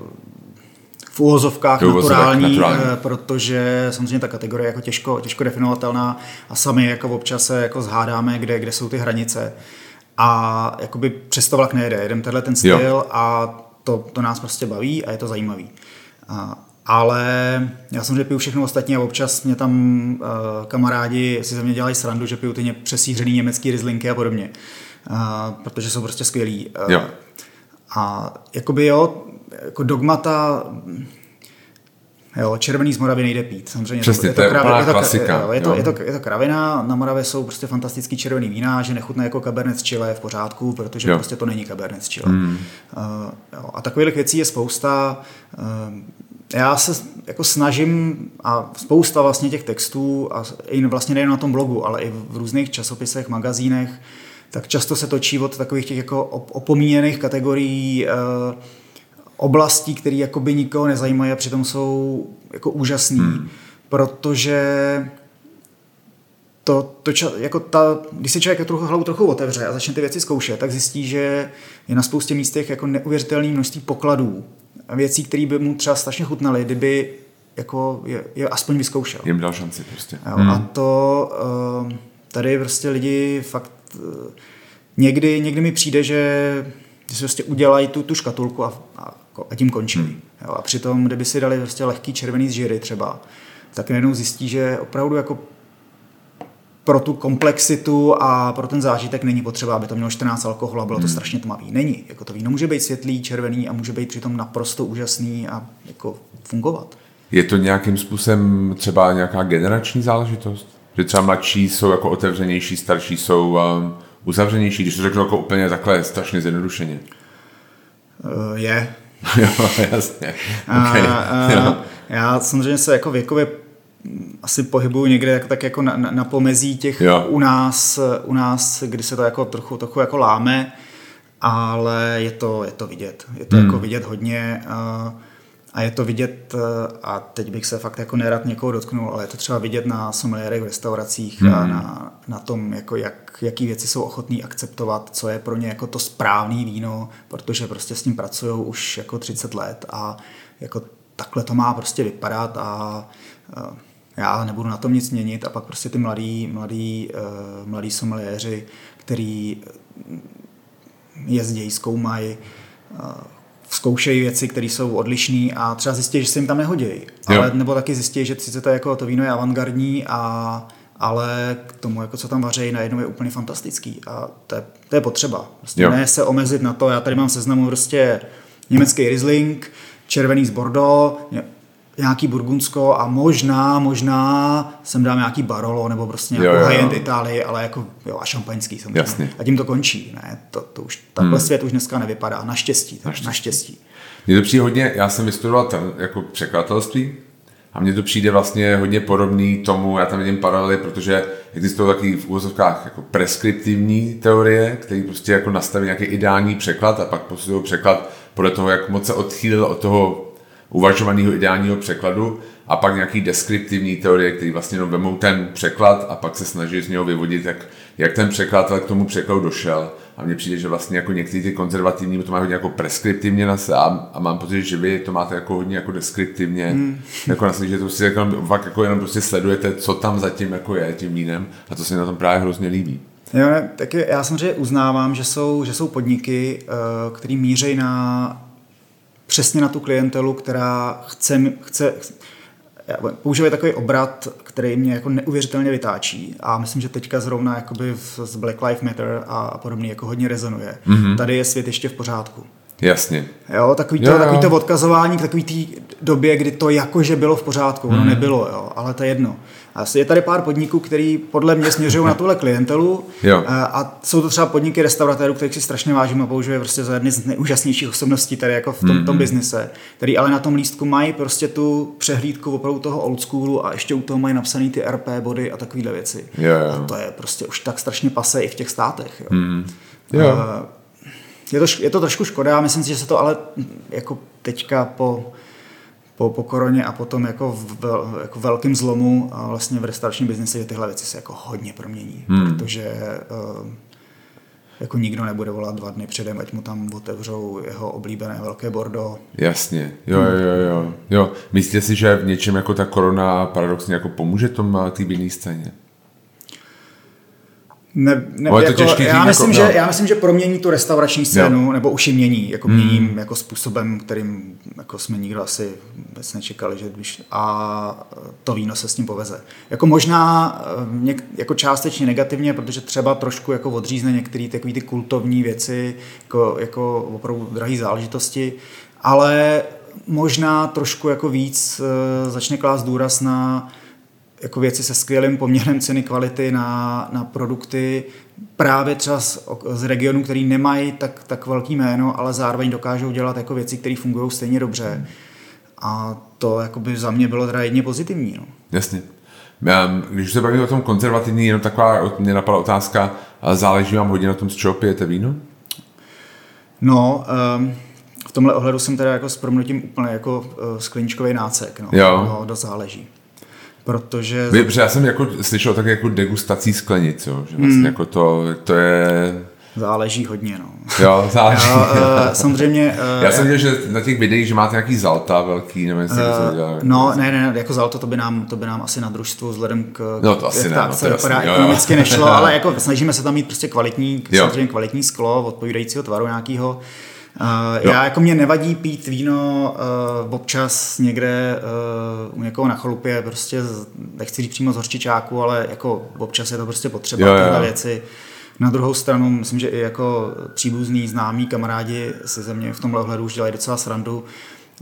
v úvozovkách uvozovkách naturální, naturální. eh, protože samozřejmě ta kategorie je jako těžko, těžko definovatelná a sami jako občas se jako zhádáme, kde, kde jsou ty hranice. A jakoby přesto vlak nejede, jedem tenhle ten styl Jo. a to, to nás prostě baví a je to zajímavý. A, ale já samozřejmě piju všechno ostatní a občas mě tam uh, kamarádi si ze mě dělají srandu, že piju ty přesířený německý rizlinky a podobně. Uh, protože jsou prostě skvělí. Uh, Jo. A jakoby jo, jako dogmata, Jo, červený z Moravy nejde pít. Samozřejmě Přesně, to je úplná klasika, jo, je, to, jo. je, to, je to kravina, na Moravě jsou prostě fantastický červený vína, že nechutná jako Cabernet z Chile je v pořádku, protože Jo. prostě to není Cabernet z Chile. Mm. Uh, jo, a takových věcí je spousta. Uh, já se jako snažím a spousta vlastně těch textů a i vlastně nejen na tom blogu, ale i v různých časopisech, magazínech, tak často se točí od takových těch jako op- opomíjených kategorií uh, oblastí, které jakoby nikoho nezajímají a přitom jsou jako úžasný, hmm. protože to, to ča, jako ta, když si člověk jako trochu hlavu trochu otevře a začne ty věci zkoušet, tak zjistí, že je na spoustě místech jako neuvěřitelné množství pokladů a věcí, které by mu třeba strašně chutnaly, kdyby jako je, je aspoň vyzkoušel. Jim dal šanci prostě. Jo, hmm. A to uh, tady prostě lidi fakt někdy, někdy mi přijde, že že si prostě udělají tu, tu škatulku a, a, a tím končí. Hmm. Jo, a přitom, kdyby si dali prostě lehký červený z žiry třeba, tak najednou zjistí, že opravdu jako pro tu komplexitu a pro ten zážitek není potřeba, aby to mělo 14 alkoholu a bylo to strašně tmavý. Není. Jako to víno může být světlý, červený a může být přitom naprosto úžasný a jako fungovat. Je to nějakým způsobem třeba nějaká generační záležitost? Že třeba mladší jsou jako otevřenější, starší jsou um, uzavřenější, když to řeknu jako úplně takhle strašně zjednodušeně. Uh, je. jo, jasně. Okay. A, a, jo. já samozřejmě se jako věkově asi pohybuju někde jako, tak jako na, na, na pomezí těch Jo. u nás, u nás, kdy se to jako trochu, trochu jako láme, ale je to, je to vidět. Je to Hmm. jako vidět hodně a, a je to vidět, eh, a teď bych se fakt jako nerad někoho dotknul, ale je to třeba vidět na someliérech v restauracích Hmm. a na, na tom, jako jak, jaký věci jsou ochotní akceptovat, co je pro ně jako to správné víno, protože prostě s ním pracují už jako 30 let a jako takhle to má prostě vypadat a, a já nebudu na tom nic měnit a pak prostě ty mladí, mladí, uh, mladí someliéři, který jezdí, zkoumají, zkoušejí věci, které jsou odlišné a třeba zjistí, že se jim tam nehodí. Ale, nebo taky zjistí, že sice to, jako to víno je avantgardní a ale k tomu, jako co tam vaří, najednou je úplně fantastický a to je, to je potřeba. Prostě ne se omezit na to, já tady mám seznamu prostě německý Riesling, červený z Bordeaux, nějaký Burgundsko a možná, možná sem dám nějaký Barolo nebo prostě nějakou high-end Itálii, ale jako jo, a šampaňský samozřejmě. Jasně. A tím to končí. Ne? To, to už, takhle hmm. svět už dneska nevypadá. Naštěstí. Naštěstí. naštěstí. Mně to přijde hodně, já jsem vystudoval ten, jako překladatelství a mně to přijde vlastně hodně podobný tomu, já tam vidím paralely, protože existují taky v úvozovkách jako preskriptivní teorie, které prostě jako nastaví nějaký ideální překlad a pak posudují překlad podle toho, jak moc se odchýlil od toho uvažovaného ideálního překladu a pak nějaký deskriptivní teorie, který vlastně jenom vemou ten překlad a pak se snaží z něho vyvodit, jak, jak ten překladatel k tomu překladu došel. A mně přijde, že vlastně jako někteří ty konzervativní to mají hodně jako preskriptivně na se a, a, mám pocit, že vy to máte jako hodně jako deskriptivně, hmm. jako na že to si jako, fakt jako jenom prostě sledujete, co tam zatím jako je tím vínem a to se mi na tom právě hrozně líbí. Jo, taky já samozřejmě uznávám, že jsou, že jsou podniky, eh, které mířejí na přesně na tu klientelu, která chce, chce používají takový obrat, který mě jako neuvěřitelně vytáčí a myslím, že teďka zrovna jakoby z Black Lives Matter a podobně jako hodně rezonuje. Mm-hmm. Tady je svět ještě v pořádku. Jasně. Jo, takový to, jo, jo. takový to odkazování k takový té době, kdy to jakože bylo v pořádku, ono mm. nebylo, jo, ale to je jedno. A je tady pár podniků, který podle mě směřují na tuhle klientelu jo. a jsou to třeba podniky restauratérů, kterých si strašně vážím a použije prostě za jedny z nejúžasnějších osobností tady jako v tom, mm. tom biznise, který ale na tom lístku mají prostě tu přehlídku opravdu toho old schoolu a ještě u toho mají napsané ty RP body a takovéhle věci. Jo, jo. A to je prostě už tak strašně pase i v těch státech. Jo. Mm. Jo. A, je to, je to trošku škoda, myslím si, že se to ale jako teďka po, po, po koroně a potom jako v jako velkým zlomu a vlastně v restauračním biznise, že tyhle věci se jako hodně promění, hmm. protože uh, jako nikdo nebude volat dva dny předem, ať mu tam otevřou jeho oblíbené velké bordo. Jasně, jo, jo, jo, jo. Myslíte si, že v něčem jako ta korona paradoxně jako pomůže tom té scéně? Ne, ne, jako, to těžký já, myslím, jako, že, no. já myslím, že promění tu restaurační scénu, jo. nebo už ji mění, jako hmm. mění jako způsobem, kterým jako jsme nikdo asi vůbec nečekali, že když, a to víno se s tím poveze. Jako možná eh, něk, jako částečně negativně, protože třeba trošku jako odřízne některé takové ty kultovní věci, jako, jako opravdu drahé záležitosti, ale možná trošku jako víc uh, začne klást důraz na jako věci se skvělým poměrem ceny kvality na, na produkty právě třeba z, z regionů, který nemají tak, tak velký jméno, ale zároveň dokážou dělat jako věci, které fungují stejně dobře. A to jakoby za mě bylo teda jedně pozitivní. No. Jasně. Když se bavíme o tom konzervativní, jenom taková mě napadla otázka, záleží vám hodně na tom, z čeho pijete víno? No, um, v tomhle ohledu jsem teda jako s promnutím úplně jako uh, skleničkový nácek. No. Jo. no dost záleží. Protože... Vy, já jsem jako slyšel tak jako degustací sklenic, jo? že vlastně hmm. jako to, to je... Záleží hodně, no. Jo, záleží. Já, uh, samozřejmě... Uh, já jsem viděl, že na těch videích, že máte nějaký zalta velký, nevím, jestli uh, to dělá. No, ne, ne, jako zalto to by nám, to by nám asi na družstvu vzhledem k... No to asi ne, no, to jasný, jo, ekonomicky jo. nešlo, ale jako snažíme se tam mít prostě kvalitní, samozřejmě kvalitní sklo, odpovídajícího tvaru nějakého. Uh, já jako mě nevadí pít víno uh, občas někde uh, u někoho na chalupě, prostě nechci říct přímo z horčičáku, ale jako občas je to prostě potřeba jo, tyhle jo. věci. Na druhou stranu, myslím, že i jako příbuzní, známí kamarádi se ze mě v tomhle ohledu už dělají docela srandu,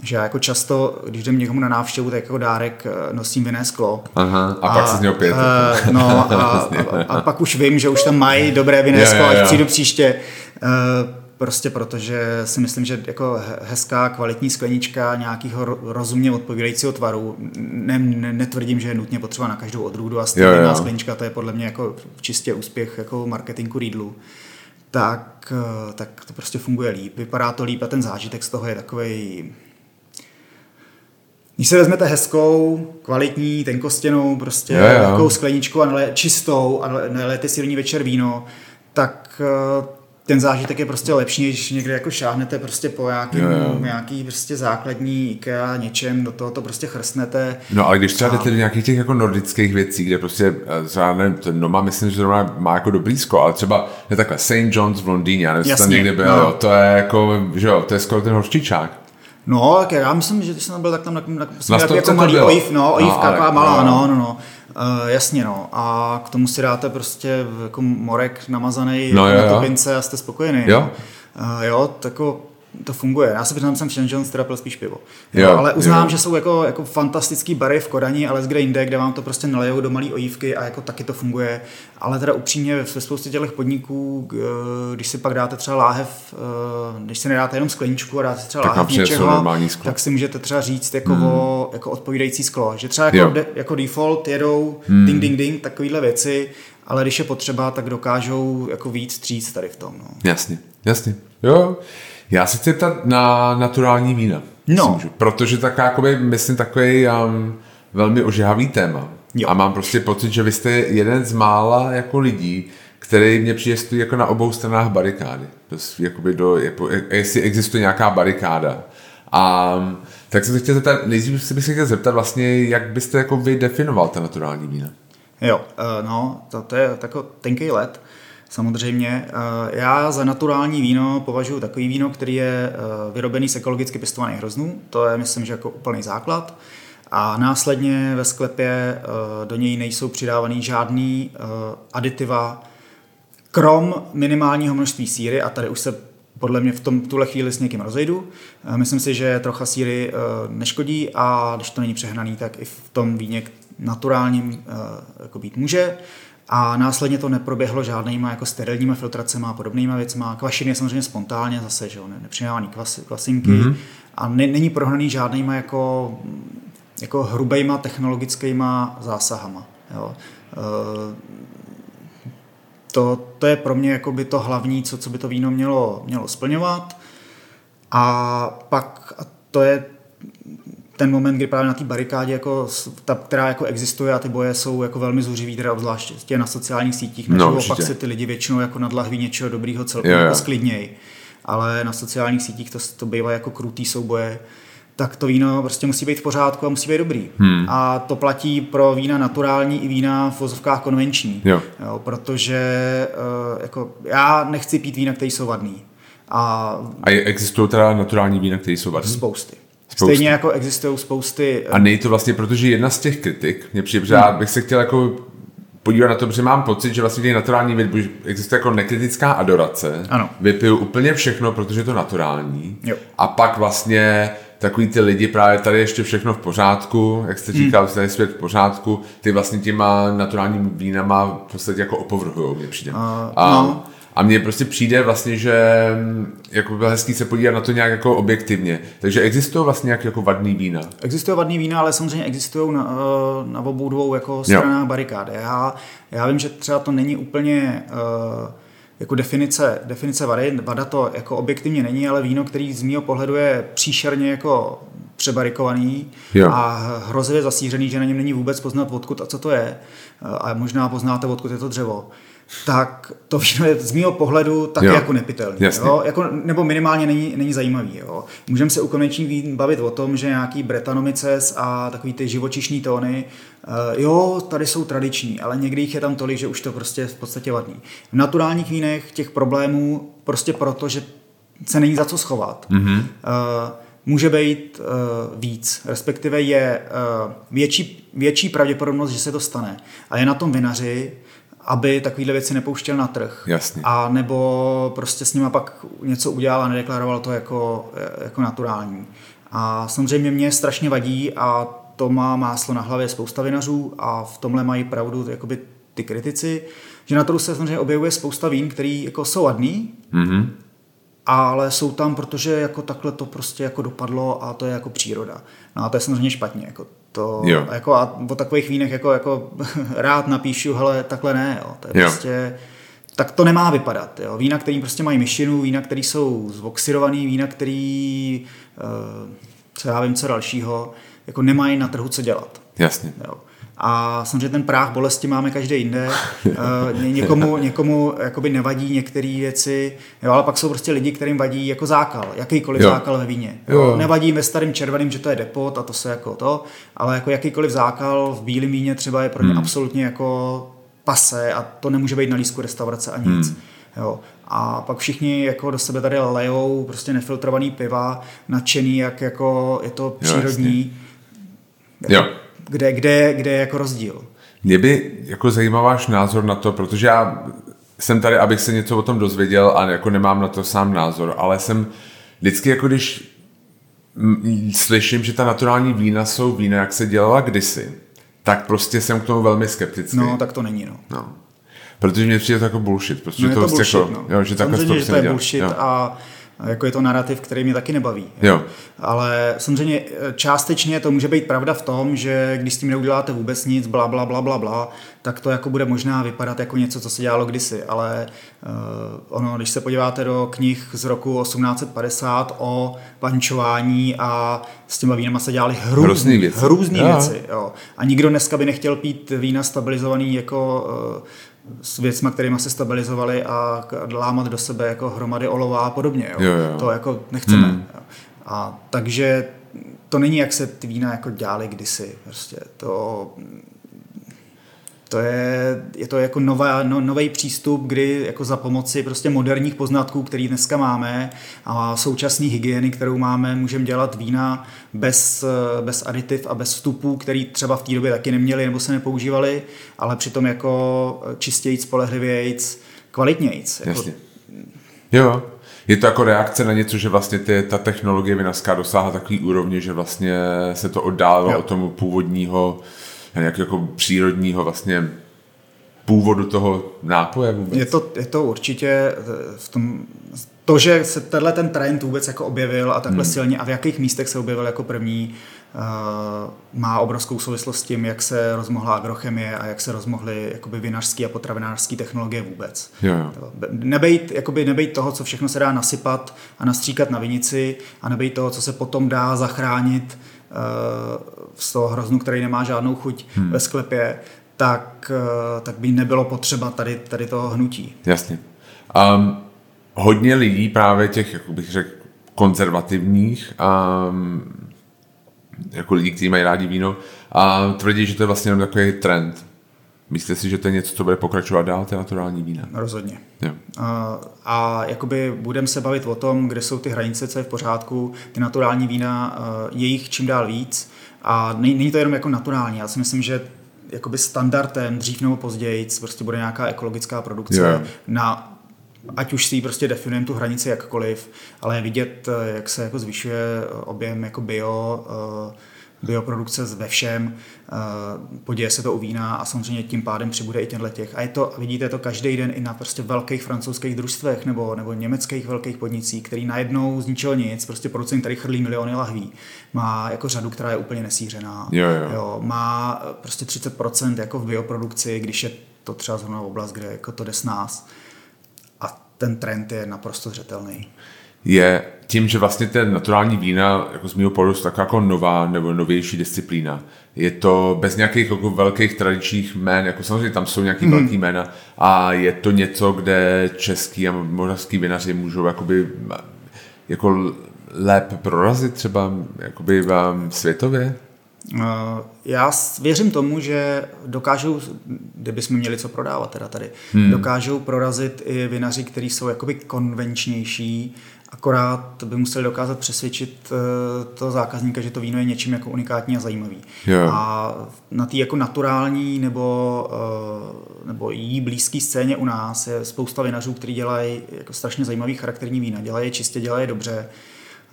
že já jako často, když jdem někomu na návštěvu, tak jako dárek nosím vinné sklo. Aha, a, a pak se z něho pět. Uh, no a, a, a, pak už vím, že už tam mají dobré vinné sklo, až přijdu příště. Uh, Prostě protože si myslím, že jako hezká, kvalitní sklenička nějakého rozumně odpovídajícího tvaru, ne, ne, netvrdím, že je nutně potřeba na každou odrůdu a stejná sklenička, to je podle mě jako čistě úspěch jako marketingu Riedlu, tak, tak to prostě funguje líp, vypadá to líp a ten zážitek z toho je takový. Když se vezmete hezkou, kvalitní, tenkostěnou, prostě jo, jo. skleničku a nele, čistou a nalejete si do ní večer víno, tak ten zážitek je prostě lepší, když někde jako šáhnete prostě po nějaký, Jo, jo. nějaký prostě základní IKEA něčem, do toho to prostě chrstnete. No ale když třeba jdete do nějakých těch jako nordických věcí, kde prostě, eh, třeba nevím, ten Noma myslím, že zrovna má jako dobrý sklo, ale třeba je takhle St. John's v Londýně, já nevím, tam někde byl, no. to je jako, že jo, to je skoro ten hořčičák. No, tak já myslím, že když jsem tam byl, tak tam na, Na na stovce jako malý bylo. ojiv, no, ojivka No, taková malá, no. no, no, no. Uh, jasně, no. A k tomu si dáte prostě jako morek namazaný No, no, jo, na topince a jste spokojený. Jo. No. Uh, jo, tak jako to funguje. Já si přiznám, jsem v St. John's teda pil spíš pivo. Jo, Jo, ale uznám, jo. že jsou jako, jako fantastický bary v Kodani, ale z kde jinde, kde vám to prostě nalejou do malý ojívky a jako taky to funguje. Ale teda upřímně ve spoustě těch podniků, k- když si pak dáte třeba láhev, eh, když si nedáte jenom skleničku a dáte si třeba Tak láhev něčeho, tak si můžete třeba říct jako, hmm. o, jako odpovídající sklo. Že třeba jako, Jo. de, jako default jedou hmm. ding, ding, ding, takovýhle věci, ale když je potřeba, tak dokážou jako víc stříc tady v tom. No. Jasně, jasně. Jo, já se chci ptat na naturální vína. No. můžu. Protože tak jakoby, myslím, takový um, velmi ožehavý téma. Jo. A mám prostě pocit, že vy jste jeden z mála jako lidí, který mě přijde stojí jako na obou stranách barikády. Dost, jakoby do, jako, jestli existuje nějaká barikáda. A tak jsem se chtěl zeptat, nejdřív se bych se chtěl zeptat vlastně, jak byste jako vy definoval ta naturální vína. Jo, eh, no, to, to je takový tenký let. Samozřejmě. Eh, Já za naturální víno považuji takový víno, který je eh, vyrobený z ekologicky pěstovaných hroznů. To je, myslím, že jako úplný základ. A následně ve sklepě eh, do něj nejsou přidávaný žádný aditiva, krom minimálního množství síry, a tady už se podle mě v tom tuhle chvíli s někým rozejdu. Myslím si, že trocha síry neškodí a když to není přehnaný, tak i v tom víně naturálním jako být může. A následně to neproběhlo žádnýma jako sterilníma filtracema a podobnýma věcma. Kvašin je samozřejmě spontánně zase, že jo, ne- nepřidávaný kvas, kvasinky mm-hmm. a ne, není prohnaný žádnýma jako, jako hrubejma technologickýma zásahama. Jo. Eh, to, to je pro mě jakoby to hlavní, co, co by to víno mělo, mělo splňovat. A pak, a to je ten moment, kdy právě na té barikádě, jako, ta, která jako existuje a ty boje jsou jako velmi zuřivý, teda obzvláště na sociálních sítích, No, no, určitě. pak se ty lidi většinou jako nad lahví něčeho dobrýho celkem jo. jako sklidněj. Ale na sociálních sítích to, to bývá jako krutý souboje tak to víno prostě musí být v pořádku a musí být dobrý. Hmm. A to platí pro vína naturální i vína v vozovkách konvenční. Jo. Jo, protože uh, jako, já nechci pít vína, které jsou vadný. A A existují teda naturální vína, které jsou vadné? spousty. Spousty. Stejně jako existují spousty A není to vlastně, protože jedna z těch kritik, mě přijde, že já bych se chtěl jako podívat na to, protože mám pocit, že vlastně těch naturální věd, existuje jako nekritická adorace. Ano. Vypiju úplně všechno, protože je to naturální. Jo. A pak vlastně takový ty lidi právě tady ještě všechno v pořádku, jak jste říkal, hmm. tady svět v pořádku, ty vlastně těma naturálními vínama v podstatě jako opovrhujou, mě přijde. Uh, a, no. A mně prostě přijde vlastně, že mm, jako by bylo hezký se podívat na to nějak jako objektivně. Takže existují vlastně nějaké jako vadný vína. Existuje vadný vína, ale samozřejmě existují na, eh, na obou dvou jako stranách barikády. Já, já vím, že třeba to není úplně uh, jako definice, definice vady. Vada to jako objektivně není, ale víno, který z mého pohledu je příšerně jako přebarikovaný Jo. a hrozivě zasířený, že na něm není vůbec poznat, odkud a co to je. Eh, A možná poznáte, odkud je to dřevo. Tak to víno je z mého pohledu taky Jo. jako nepitelný. Jasně. Jo? jako, nebo minimálně není, není zajímavý. Jo? Můžeme se u konečných vín bavit o tom, že nějaký bretanomices a takový ty živočišní tóny, uh, jo, tady jsou tradiční, ale někdy jich je tam tolik, že už to prostě v podstatě vadný. V naturálních vínech těch problémů prostě proto, že se není za co schovat. Mm-hmm. Uh, může být uh, víc, respektive je uh, větší, větší pravděpodobnost, že se to stane. A je na tom vinaři, aby takovéhle věci nepouštěl na trh. Jasně. A nebo prostě s nima pak něco udělal a nedeklaroval to jako, jako naturální. A samozřejmě mě strašně vadí a to má máslo na hlavě spousta vinařů a v tomhle mají pravdu jakoby ty kritici, že na trhu se samozřejmě objevuje spousta vín, který jako jsou vadný, Mm-hmm. ale jsou tam, protože jako takhle to prostě jako dopadlo a to je jako příroda. No a to je samozřejmě špatně. Jako to, Jo. jako a o takových vínech jako, jako rád napíšu, hele, takhle ne, jo. To je Jo. prostě, tak to nemá vypadat. Jo. Vína, který prostě mají myšinu, vína, který jsou zvoxidovaný, vína, který, uh, co já vím, co dalšího, jako nemají na trhu co dělat. Jasně. Jo. A samozřejmě ten práh bolesti máme každý jinde. Ně, někomu, někomu jakoby nevadí některé věci, jo, ale pak jsou prostě lidi, kterým vadí jako zákal, jakýkoliv jo. zákal ve víně. Jo. Jo. Nevadí ve starém červeném, že to je depot a to se jako to, ale jako jakýkoliv zákal v bílém víně třeba je pro ně hmm. absolutně jako pase a to nemůže být na lísku restaurace a nic. Hmm. Jo. A pak všichni jako do sebe tady lejou prostě nefiltrovaný piva, nadšený, jak jako je to přírodní. Jo. Kde, kde, kde je jako rozdíl? Mě by jako zajímal váš názor na to, protože já jsem tady, abych se něco o tom dozvěděl a jako nemám na to sám názor, ale jsem vždycky jako když slyším, že ta naturální vína jsou vína, jak se dělala kdysi, tak prostě jsem k tomu velmi skeptický. No, tak to není, no. no. Protože mě přijde to jako bullshit. Prostě no, to, to bullshit, jako, no. jo, že Samozřejmě, že to je bullshit jo. a jako je to narrativ, který mě taky nebaví. Jo. Ale samozřejmě eh, částečně to může být pravda v tom, že když s tím neuděláte vůbec nic, bla, bla, bla, bla, bla, tak to jako bude možná vypadat jako něco, co se dělalo kdysi. Ale uh, ono, když se podíváte do knih z roku 1850 o pančování a s těma vínama se dělali hrůzný věci. Hrůzný věci jo. A nikdo dneska by nechtěl pít vína stabilizovaný jako uh, s věcmi, kterými se stabilizovali a lámat do sebe jako hromady olova a podobně. Jo. Jo, jo. To jako nechceme. Hmm. A takže to není, jak se ty vína jako dělaly kdysi. Prostě to to je, je to jako nová, no, nový přístup, kdy jako za pomoci prostě moderních poznatků, který dneska máme a současné hygieny, kterou máme, můžeme dělat vína bez, bez aditiv a bez vstupů, který třeba v té době taky neměli nebo se nepoužívali, ale přitom jako čistějíc, spolehlivějíc, kvalitnějíc. Jako... Jasně. Jo, je to jako reakce na něco, že vlastně ty, ta technologie vinařská dosáhla takový úrovně, že vlastně se to oddálilo od tomu původního nějak jako přírodního vlastně původu toho nápoje vůbec? Je to, je to určitě eh, v tom, to, že se tenhle ten trend vůbec jako objevil a takhle hmm. silně a v jakých místech se objevil jako první, uh, má obrovskou souvislost s tím, jak se rozmohla agrochemie a jak se rozmohly jakoby vinařské a potravinářské technologie vůbec. Jo, jo. Nebejt, jakoby nebejt toho, co všechno se dá nasypat a nastříkat na vinici a nebejt toho, co se potom dá zachránit z toho hroznu, který nemá žádnou chuť hmm. ve sklepě, tak, eh, tak by nebylo potřeba tady, tady toho hnutí. Jasně. Um, hodně lidí právě těch, jak bych řekl, konzervativních, um, jako lidí, kteří mají rádi víno, a tvrdí, že to je vlastně jenom takový trend. Myslíte si, že to je něco, co bude pokračovat dál, ty naturální vína? Rozhodně. Jo. A, a jakoby budeme se bavit o tom, kde jsou ty hranice, co je v pořádku. Ty naturální vína, je jich čím dál víc. A není to jenom jako naturální. Já si myslím, že jakoby standardem dřív nebo později prostě bude nějaká ekologická produkce yeah. na ať už si prostě definujeme tu hranici jakkoliv, ale je vidět, jak se jako zvyšuje objem jako bio, bioprodukce ve všem, eh, poděje se to u vína a samozřejmě tím pádem přibude i těchto těch. A je to, vidíte to každý den i na prostě velkých francouzských družstvech nebo, nebo německých velkých podnicích, který najednou z ničeho nic, prostě producent, který chrlí miliony lahví, má jako řadu, která je úplně nesířená. Jo, jo. Jo, má prostě 30% jako v bioprodukci, když je to třeba zrovna oblast, kde jako to jde s nás. A ten trend je naprosto zřetelný je tím, že vlastně ten naturální vína, jako z mého pohledu, taková jako nová nebo novější disciplína. Je to bez nějakých jako velkých tradičních jmén, jako samozřejmě tam jsou nějaký mm. velký jména a je to něco, kde český a moravský vinaři můžou jakoby jako lépe prorazit třeba jakoby světově? Eh, já věřím tomu, že dokážou, kdybychom měli co prodávat teda tady, hmm. dokážou prorazit i vinaři, kteří jsou jakoby konvenčnější, akorát by museli dokázat přesvědčit eh, toho zákazníka, že to víno je něčím jako unikátní a zajímavý. Yeah. A na té jako naturální nebo, eh, nebo jí blízké scéně u nás je spousta vinařů, kteří dělají jako strašně zajímavý charakterní vína. Dělají je čistě, dělají je dobře.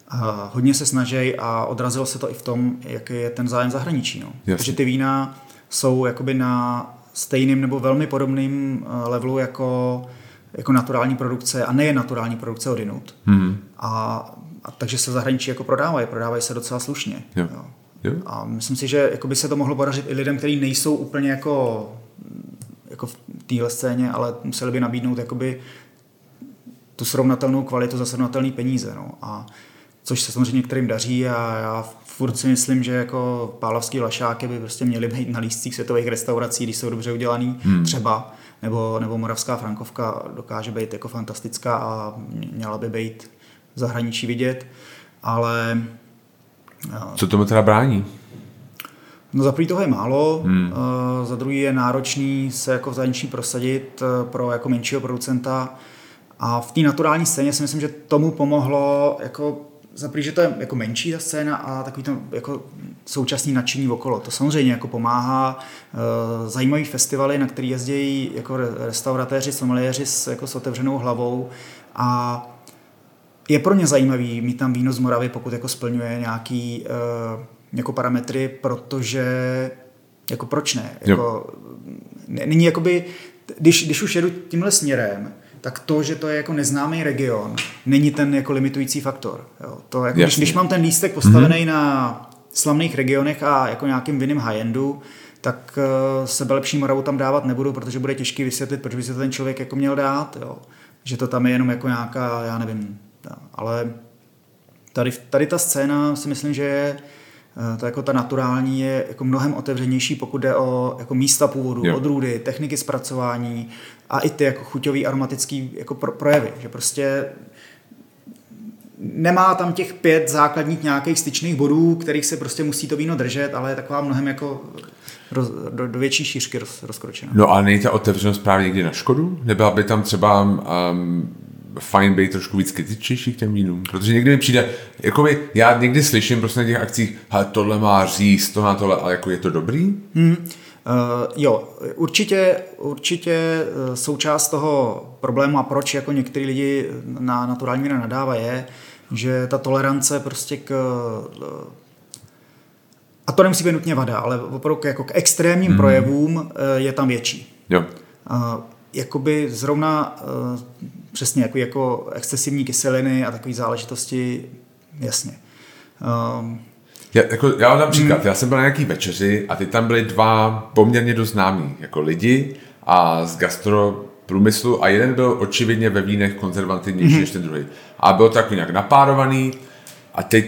A hodně se snaží a odrazilo se to i v tom, jaký je ten zájem zahraničí. No. Takže ty vína jsou jakoby na stejným nebo velmi podobným eh, levelu jako jako naturální produkce a nejen naturální produkce odinut. Hmm. A, a takže se v zahraničí jako prodávají, prodávají se docela slušně. Jo. Jo. Jo. A myslím si, že jako by se to mohlo podařit i lidem, kteří nejsou úplně jako, jako v téhle scéně, ale museli by nabídnout jakoby tu srovnatelnou kvalitu za srovnatelné peníze. No. A což se samozřejmě některým daří a já furt si myslím, že jako pálavský lašáky by prostě měly být na lístcích světových restaurací, když jsou dobře udělaný, hmm. třeba, nebo, nebo moravská frankovka dokáže být jako fantastická a měla by být v zahraničí vidět, ale... Co tomu teda brání? No za prvý toho je málo, hmm. uh, za druhý je náročný se jako v zahraničí prosadit uh, pro jako menšího producenta a v té naturální scéně si myslím, že tomu pomohlo jako za že to je jako menší ta scéna a takový to jako současný nadšení okolo. To samozřejmě jako pomáhá. Uh, zajímavý festivaly, na který jezdí jako restauratéři, someliéři s, jako s otevřenou hlavou a je pro ně zajímavý mít tam víno z Moravy, pokud jako splňuje nějaký uh, jako parametry, protože jako proč ne? Jako, není jakoby, když, když už jedu tímhle směrem, tak to, že to je jako neznámý region, není ten jako limitující faktor. Jo. To jako, když, když mám ten lístek postavený mm-hmm. na slavných regionech a jako nějakým vinným high-endu, tak uh, sebe lepší Moravu tam dávat nebudu, protože bude těžký vysvětlit, proč by se to ten člověk jako měl dát. Jo. Že to tam je jenom jako nějaká, já nevím, ale tady, tady ta scéna si myslím, že je Eh, to jako ta naturální je jako mnohem otevřenější, pokud jde o jako místa původu, jo. odrůdy, techniky zpracování a i ty jako chuťový aromatický jako pro, projevy, že prostě nemá tam těch pět základních nějakých styčných bodů, kterých se prostě musí to víno držet, ale je taková mnohem jako roz, do, do větší šířky roz, rozkročena. No a není ta otevřenost právě někdy na škodu? Nebyla by tam třeba um, fajn být trošku víc kritičtější k těm vínům, protože někdy mi přijde, jako by, já někdy slyším prostě na těch akcích, tohle má říct, to na tohle, ale jako je to dobrý? Hmm. Uh, jo, určitě, určitě eh, součást toho problému a proč jako některý lidi na naturální vína nadává je, že ta tolerance prostě k eh, a to nemusí být nutně vada, ale opravdu jako k extrémním hmm. projevům je tam větší. Jo. Uh, jakoby zrovna uh, přesně jako, jako excesivní kyseliny a takové záležitosti, jasně. Já, jako, já vám dám příklad, mm. já jsem byl na nějaký večeři a ty tam byly dva poměrně dost známí jako lidi a z gastro průmyslu a jeden byl očividně ve vínech konzervativnější mm. než ten druhý. A byl to takový nějak napárovaný a teď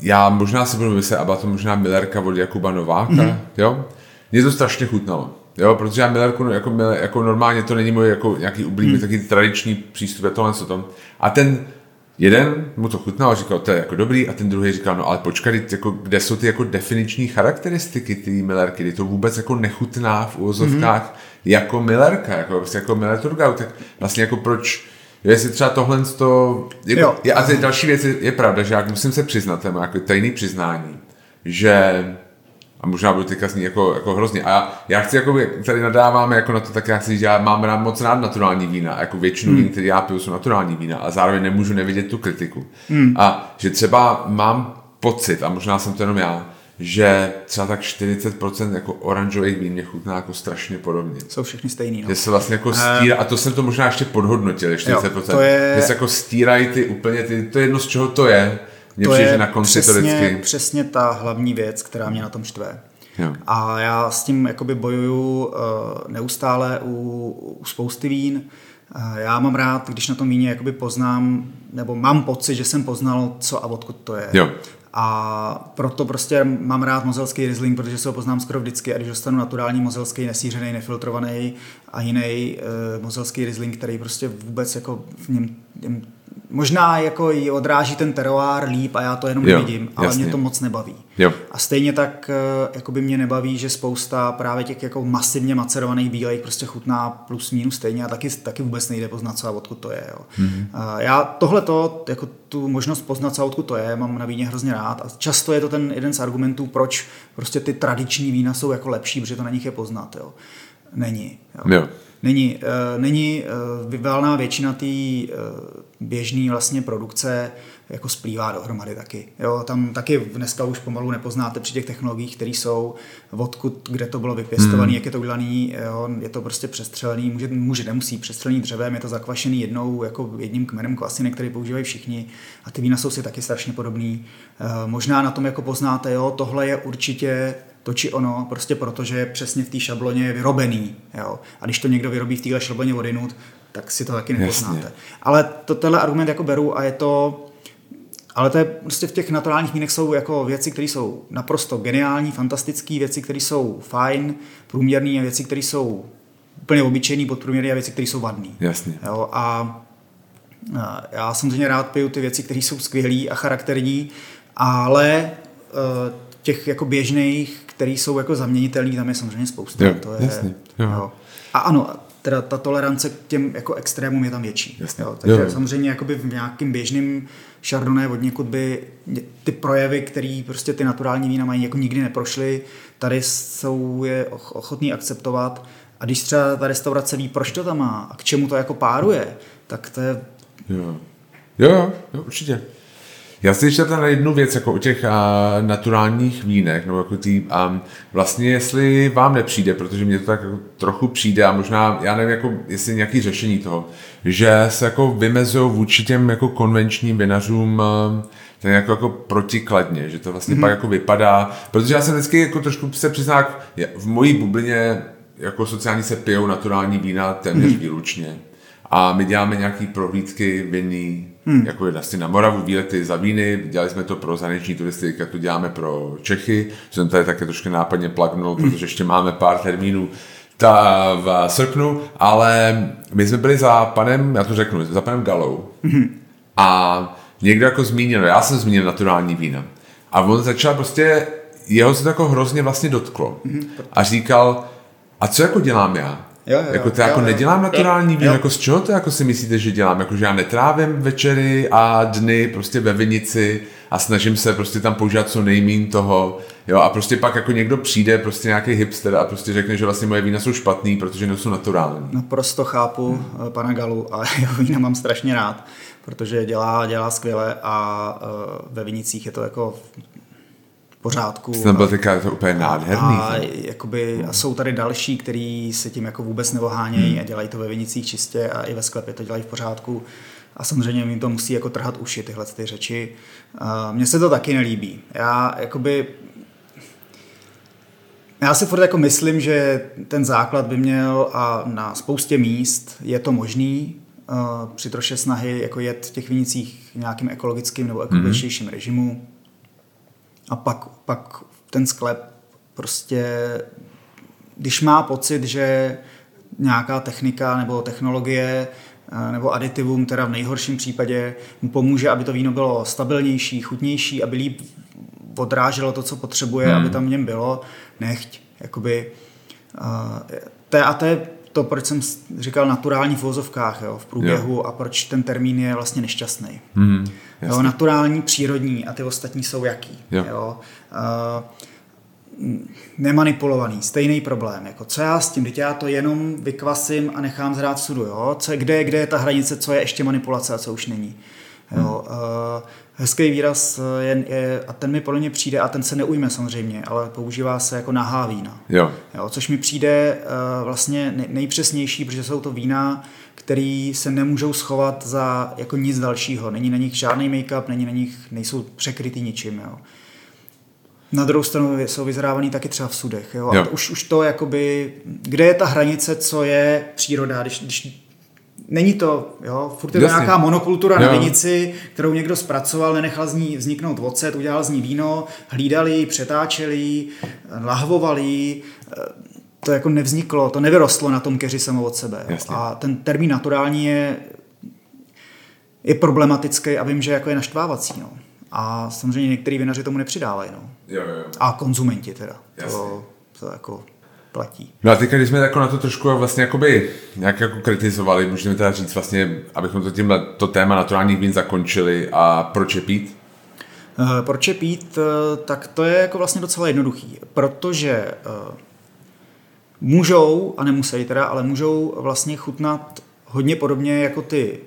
já možná si budu myslet, a byla to možná Millerka od Jakuba Nováka, mm. jo? Mně to strašně chutnalo. Jo, protože já Millerku, jako, jako normálně to není můj jako nějaký oblíbený, hmm. taky tradiční přístup, je tohle co tom. A ten jeden mu to chutnal a říkal, to je jako dobrý, a ten druhý říkal, no ale počkej, jako, kde jsou ty jako definiční charakteristiky ty Millerky, kdy to vůbec jako nechutná v úvozovkách hmm. jako Millerka, jako, prostě jako Miller Turgau, tak vlastně jako proč, Jestli třeba tohle to... Jako, jo. Je, a ty další věc je, pravda, že já musím se přiznat, to je jako tajný přiznání, že a možná budu teďka znít jako, jako hrozně. A já, já chci, jako tady nadáváme jako na to, tak já chci říct, že já mám rád moc rád naturální vína. Jako většinu hmm. vín, které já piju, jsou naturální vína. A zároveň nemůžu nevidět tu kritiku. Hmm. A že třeba mám pocit, a možná jsem to jenom já, že třeba tak 40% jako oranžových vín mě chutná jako strašně podobně. Jsou všechny stejný. No. Že se vlastně jako stírá, a to jsem to možná ještě podhodnotil, 40%. Jo, to je... Že se jako stírají ty úplně, ty, to je jedno z čeho to je, mně to přijde, je na konci přesně, to vždycky... přesně ta hlavní věc, která mě na tom štve. Jo. A já s tím jakoby bojuju uh, neustále u, u spousty vín. Uh, já mám rád, když na tom víně jakoby poznám, nebo mám pocit, že jsem poznal, co a odkud to je. Jo. A proto prostě mám rád mozelský Riesling, protože se ho poznám skoro vždycky. A když dostanu naturální mozelský, nesířený, nefiltrovaný a jiný uh, mozelský Riesling, který prostě vůbec jako v něm, něm možná jako ji odráží ten teroár líp a já to jenom jo, nevidím, ale jasně. mě to moc nebaví. Jo. A stejně tak eh, jako by mě nebaví, že spousta právě těch jako masivně macerovaných bílejch prostě chutná plus minus stejně a taky, taky vůbec nejde poznat, co a odkud to je. Jo. Mm-hmm. Já tohle to, jako tu možnost poznat, co a odkud to je, mám na víně hrozně rád a často je to ten jeden z argumentů, proč prostě ty tradiční vína jsou jako lepší, protože to na nich je poznat. Jo. Není. Jo. Jo není, uh, není uh, valná většina té uh, běžné vlastně produkce jako splývá dohromady taky. Jo, tam taky dneska už pomalu nepoznáte při těch technologiích, které jsou, odkud, kde to bylo vypěstované, hmm. jak je to udělané, je to prostě přestřelený, může, může nemusí přestřelený dřevem, je to zakvašený jednou jako jedním kmenem kvasiny, který používají všichni a ty vína jsou si taky strašně podobný. Možná na tom jako poznáte, jo, tohle je určitě to či ono, prostě protože je přesně v té šabloně je vyrobený. Jo? A když to někdo vyrobí v téhle šabloně odinut, tak si to taky nepoznáte. Jasně. Ale to, tenhle argument jako beru a je to, Ale to je prostě v těch naturálních vínech jsou jako věci, které jsou naprosto geniální, fantastické, věci, které jsou fajn, průměrné a věci, které jsou úplně obyčejný, podprůměrný a věci, které jsou vadné. Jasně. Jo, a já samozřejmě rád piju ty věci, které jsou skvělé a charakterní, ale e, těch jako běžných, které jsou jako zaměnitelné, tam je samozřejmě spousta. Jo, to je, jasně, jo. Jo. A ano, teda ta tolerance k těm jako extrémům je tam větší. Jasně. Jo, takže Jo. samozřejmě jakoby v nějakým běžným Chardonnay od někud by ty projevy, které prostě ty naturální vína mají, jako nikdy neprošly, tady jsou je och- ochotný akceptovat. A když třeba ta restaurace ví, proč to tam má a k čemu to jako páruje, tak to je Jo. Jo, jo, určitě. Já si ještě na jednu věc, jako o těch uh, naturálních vínech, nebo jako tý, um, vlastně jestli vám nepřijde, protože mně to tak jako trochu přijde a možná, já nevím, jako, jestli nějaký řešení toho, že se jako vymezují vůči těm jako konvenčním vinařům um, ten jako, jako protikladně, že to vlastně mm-hmm. pak jako vypadá, protože já jsem vždycky jako trošku se přiznám, v mojí bublině jako sociální se pijou naturální vína téměř mm-hmm. výlučně. A my děláme nějaký prohlídky vinný, hmm. jako je vlastně na Moravu, výlety za víny, dělali jsme to pro zahraniční turisty, jak to děláme pro Čechy, jsem tady také trošku nápadně plagnul, hmm. protože ještě máme pár termínů ta v srpnu, ale my jsme byli za panem, já to řeknu, za panem Galou hmm. a někdo jako zmínil, já jsem zmínil naturální vína a on začal prostě, jeho se to jako hrozně vlastně dotklo hmm. a říkal, a co jako dělám já? Jo, jo, jako to jo, jako jo. nedělám naturální víno, jako z čeho to jako si myslíte, že dělám? Jako, že já netrávím večery a dny prostě ve vinici a snažím se prostě tam používat co nejmín toho, jo, a prostě pak jako někdo přijde, prostě nějaký hipster a prostě řekne, že vlastně moje vína jsou špatný, protože nejsou naturální. Naprosto chápu hmm. pana Galu a jeho vína mám strašně rád, protože dělá, dělá skvěle a uh, ve vinicích je to jako pořádku. Jsem byl teďka to úplně nádherný. A, jakoby, a jsou tady další, kteří se tím jako vůbec neohánějí hmm. a dělají to ve vinicích čistě a i ve sklepě to dělají v pořádku. A samozřejmě mi to musí jako trhat uši tyhle ty řeči. Uh, Mně se to taky nelíbí. Já jakoby já si furt jako myslím, že ten základ by měl a na spoustě míst je to možný uh, při troše snahy jako jet v těch vinicích nějakým ekologickým nebo ekologičtějším mm-hmm. režimu a pak, pak ten sklep prostě, když má pocit, že nějaká technika nebo technologie eh, nebo aditivum, teda v nejhorším případě, mu pomůže, aby to víno bylo stabilnější, chutnější, aby líp odráželo to, co potřebuje, hmm. aby tam v něm bylo, nechť. Jakoby, uh, to je, a to je to, proč jsem říkal naturální v vozovkách jo, v průběhu jo. a proč ten termín je vlastně nešťastný. Mhm, Jo, naturální, přírodní a ty ostatní jsou jaký. Jo. Jo? Uh, nemanipulovaný, stejný problém. Jako, co já s tím, teď já to jenom vykvasím a nechám zhrát sudu. Jo? Co, kde, je- kde je ta hranice, co je ještě manipulace a co už není. Jo? Uh, hezký výraz je, je, a ten mi podle mě přijde, a ten se neujme samozřejmě, ale používá se jako nahá vína. Jo, Jo, což mi přijde uh, vlastně nej- nejpřesnější, protože jsou to vína, které se nemůžou schovat za jako nic dalšího. Není na nich žádný make-up, není na nich, nejsou překrytý ničím. Jo. Na druhou stranu jsou vyzrávaný taky třeba v sudech. Jo? Jo. A to už, už to jakoby, kde je ta hranice, co je příroda, když, když Není to, jo, furt je to nějaká monokultura na Jo. vinici, kterou někdo zpracoval, nenechal z ní vzniknout ocet, udělal z ní víno, hlídali ji, přetáčeli lahvovali eh, to jako nevzniklo, to nevyrostlo na tom keři samo od sebe. Jasně. A ten termín naturální je, je problematický a vím, že jako je naštvávací. No. A samozřejmě některý vinaři tomu nepřidávají. No. jo, jo. A konzumenti teda. Jasně. To, to jako platí. No a teďka, když jsme jako na to trošku vlastně jakoby nějak jako kritizovali, můžeme teda říct vlastně, abychom to tímhle to téma naturálních vín zakončili a proč je pít? Eh, Proč je pít, eh, tak to je jako vlastně docela jednoduchý, protože eh, můžou, a nemusí teda, ale můžou vlastně chutnat hodně podobně jako ty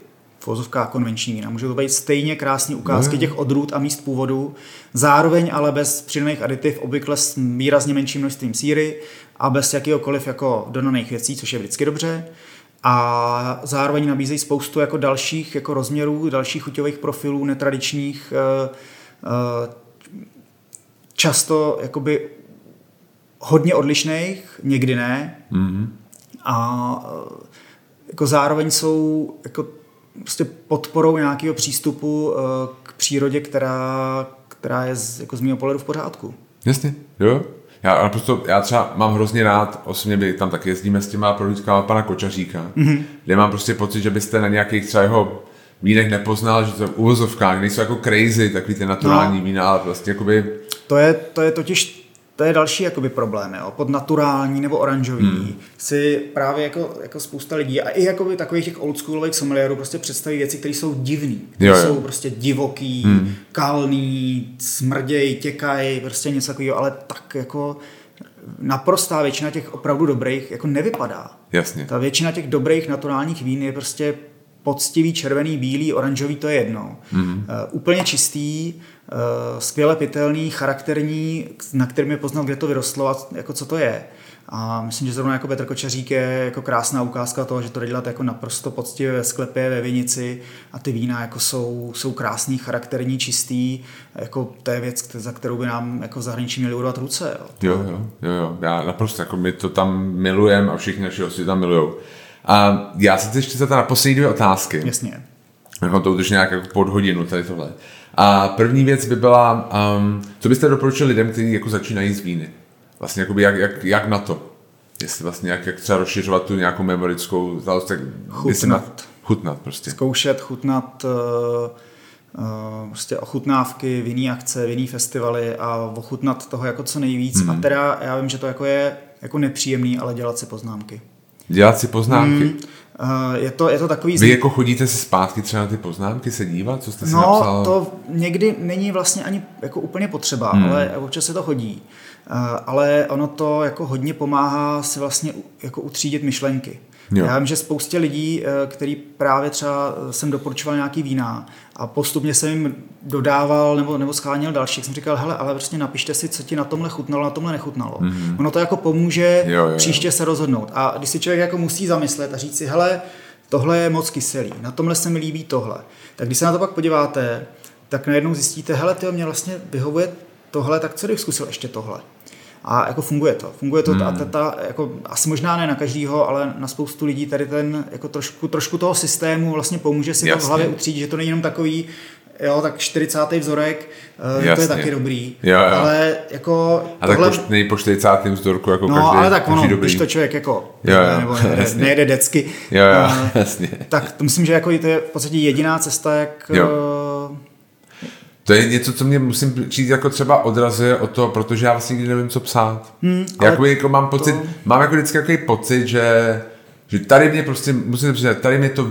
vozovkách konvenční vína. Můžou to být stejně krásné ukázky No. těch odrůd a míst původu, zároveň ale bez přidaných aditiv, obvykle s výrazně menším množstvím síry a bez jakýhokoliv jako dodaných věcí, což je vždycky dobře. A zároveň nabízejí spoustu jako dalších jako rozměrů, dalších chuťových profilů, netradičních, eh, eh, často jakoby hodně odlišných, někdy ne. Mm-hmm. A eh, jako zároveň jsou jako prostě podporou nějakého přístupu k přírodě, která, která je z, jako z mého pohledu v pořádku. Jasně, jo. Já, ale prostě, já třeba mám hrozně rád, osobně by tam taky jezdíme s těma produktkama pana Kočaříka, mm-hmm. kde mám prostě pocit, že byste na nějakých třeba jeho vínech nepoznal, že to v uvozovkách nejsou jako crazy, takový ty naturální no. vína, ale prostě jakoby... To je, to je totiž to je další jakoby problém, jo. pod naturální nebo oranžový hmm. si právě jako, jako spousta lidí a i jakoby takových těch oldschoolových sommelierů prostě představí věci, které jsou divné, které jsou prostě divoký, hmm. kalný, smrděj, těkají, prostě něco takového, ale tak jako naprostá většina těch opravdu dobrých jako nevypadá. Jasně. Ta většina těch dobrých naturálních vín je prostě poctivý, červený, bílý, oranžový, to je jedno. Mm. Uh, úplně čistý, skvěle pitelný, charakterní, na kterým je poznal, kde to vyrostlo a jako co to je. A myslím, že zrovna jako Petr Kočařík je jako krásná ukázka toho, že to jde dělat jako naprosto poctivě ve sklepě, ve vinici a ty vína jako jsou, jsou krásný, charakterní, čistý. Jako to je věc, za kterou by nám jako zahraničí měli urvat ruce. Jo. Jo, jo, jo, jo. Já naprosto, jako my to tam milujeme a všichni naši hosti tam milujou. A já se ještě zeptat na poslední dvě otázky. Jasně. Jako to už nějak jako pod hodinu tady tohle. A první věc by byla, um, co byste doporučili lidem, kteří jako začínají z víny? Vlastně jakoby jak, jak, jak na to? Jestli vlastně jak, jak třeba rozšiřovat tu nějakou memorickou znalost, tak chutnat. chutnat prostě. Zkoušet, chutnat, uh, uh, prostě ochutnávky, vinný akce, vinný festivaly a ochutnat toho jako co nejvíc. Hmm. A teda já vím, že to jako je jako nepříjemný, ale dělat si poznámky. Dělat si poznámky. Hmm. Uh, je, to, je to takový... Vy jako chodíte se zpátky třeba na ty poznámky se dívat, co jste si no, napsal? to někdy není vlastně ani jako úplně potřeba, hmm. ale občas se to hodí. Uh, ale ono to jako hodně pomáhá si vlastně jako utřídit myšlenky. Jo. Já vím, že spoustě lidí, eh, který právě třeba eh, jsem doporučoval nějaký vína a postupně jsem jim dodával nebo, nebo schánil další, jsem říkal, hele, ale prostě napište si, co ti na tomhle chutnalo, na tomhle nechutnalo. Mm-hmm. Ono to jako pomůže jo, jo, příště se rozhodnout. A když si člověk jako musí zamyslet a říct si, hele, tohle je moc kyselý, na tomhle se mi líbí tohle. Tak když se na to pak podíváte, tak najednou zjistíte, hele, ty mě vlastně vyhovuje tohle, tak co bych zkusil ještě tohle. A jako funguje to. Funguje to hmm. a ta, jako, asi možná ne na každýho, ale na spoustu lidí tady ten jako trošku, trošku toho systému vlastně pomůže si Jasně. to v hlavě utřídit, že to není jenom takový, jo, tak 40. vzorek, Jasně. Eh, to je taky dobrý. Jo, jo. Ale jako A tohle... tak po, po 40. vzorku jako no, každý, ale tak ono, dobrý. když to člověk jako jo, jo. nebo nejde, nejde decky, jo, jo, uh, jasně. tak to myslím, že jako to je v podstatě jediná cesta, jak jo uh, to je něco, co mě musím říct, jako třeba odrazuje o to, protože já vlastně nikdy nevím, co psát. Hmm, Jakoby, jako mám pocit, to... mám jako vždycky takový pocit, že, že tady mě prostě, musím říct, tady mě to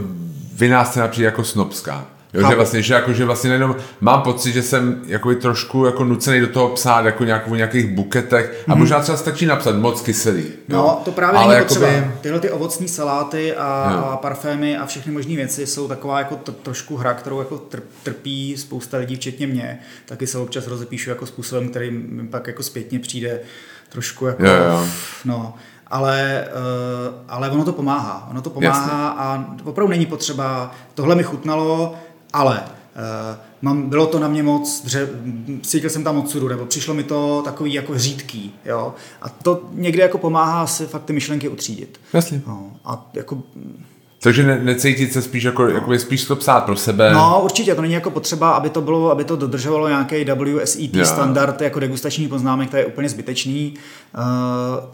vynáste přijde jako snobská. Jo, že vlastně, že, jako, že vlastně jenom mám pocit, že jsem jako trošku jako nucený do toho psát jako nějak, v nějakých buketech a mm-hmm. možná třeba stačí napsat moc kyselý. Jo. No, to právě Ale není potřeba. Jakoby... Tyhle ty ovocní saláty a, a parfémy a všechny možné věci jsou taková jako t- trošku hra, kterou jako trpí spousta lidí, včetně mě. Taky se občas rozepíšu jako způsobem, který mi pak jako zpětně přijde trošku jako, jo, jo. no, ale, uh, ale ono to pomáhá. Ono to pomáhá Jasně. a opravdu není potřeba, tohle mi chutnalo, ale uh, mám, bylo to na mě moc, dře, cítil jsem tam moc sudu, nebo přišlo mi to takový jako řídký, jo. A to někdy jako pomáhá si fakt ty myšlenky utřídit. Jasně. No, a jako takže ne, necítit se spíš jako, no. jako spíš to psát pro sebe. No určitě, to není jako potřeba, aby to bylo, aby to dodržovalo nějaký WSET yeah. standard jako degustační poznámek, to je úplně zbytečný, uh,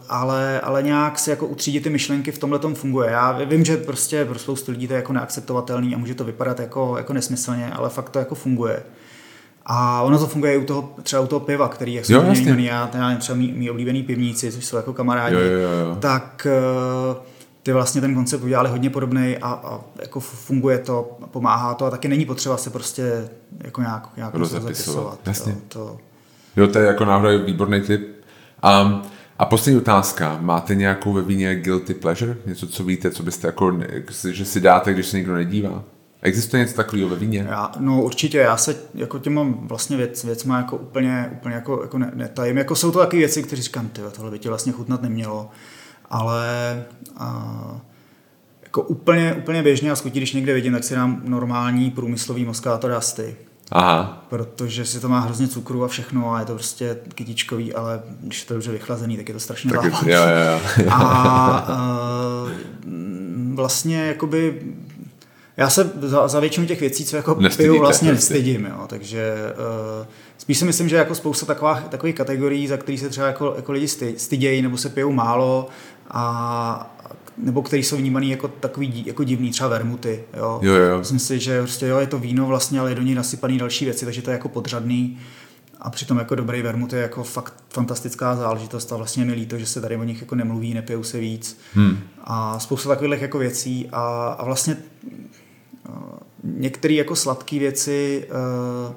ale, ale nějak si jako utřídit ty myšlenky v tomhle tom funguje. Já vím, že prostě pro spoustu lidí to je jako neakceptovatelný a může to vypadat jako, jako nesmyslně, ale fakt to jako funguje. A ono to funguje i u toho, třeba u toho piva, který je jo, já, já třeba mý, mý oblíbený pivníci, což jsou jako kamarádi, jo, jo, jo. tak uh, ty vlastně ten koncept udělali hodně podobný a, a jako funguje to, pomáhá to a taky není potřeba se prostě jako nějak, nějak rozepisovat. Jasně. Jo, to... jo, to je jako náhodou výborný tip. Um, a poslední otázka. Máte nějakou ve víně guilty pleasure? Něco, co víte, co byste jako, že si dáte, když se někdo nedívá? Existuje něco takového ve víně? Já, no určitě, já se jako těm mám vlastně věc, věc má jako úplně, úplně jako, jako netajím. Jako jsou to taky věci, které říkám, ty, tohle by tě vlastně chutnat nemělo ale a, jako úplně, úplně běžně a skutí, když někde vidím, tak si dám normální průmyslový moskátor rasty. Aha. Protože si to má hrozně cukru a všechno a je to prostě kytičkový, ale když je to dobře vychlazený, tak je to strašně tak je, jo, jo, jo. a, a vlastně jakoby Já se za, za většinu těch věcí, co jako Nestydíte, piju, vlastně nestydím, jo. takže uh, spíš si myslím, že jako spousta takových, takových kategorií, za který se třeba jako, jako lidi sty, stydějí, nebo se pijou málo, a nebo který jsou vnímaný jako takový jako divný, třeba vermuty. Jo. Jo, jo. Myslím si, že prostě jo, je to víno vlastně, ale je do ní nasypaný další věci, takže to je jako podřadný. A přitom jako dobrý vermut je jako fakt fantastická záležitost a vlastně mi líto, že se tady o nich jako nemluví, nepijou se víc. Hmm. A spousta takových jako věcí a, a vlastně uh, některé jako sladké věci uh,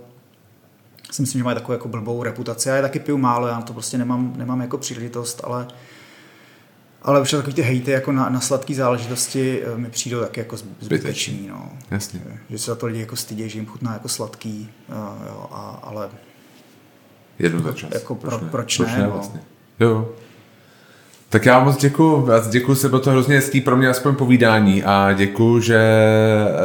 si myslím, že mají takovou jako blbou reputaci. Já je taky piju málo, já na to prostě nemám, nemám jako příležitost, ale ale už takový ty hejty jako na, na sladké záležitosti eh, mi přijdou taky jako zbytečný. No. Jasně. Že se za to lidi jako stydí, že jim chutná jako sladký, uh, jo, a, ale Jednou za čas. Jako pro, proč, ne, proč ne? No. Vlastně. Jo. Tak já moc děkuji, já děkuji se, bylo to hrozně hezký pro mě aspoň povídání a děkuji, že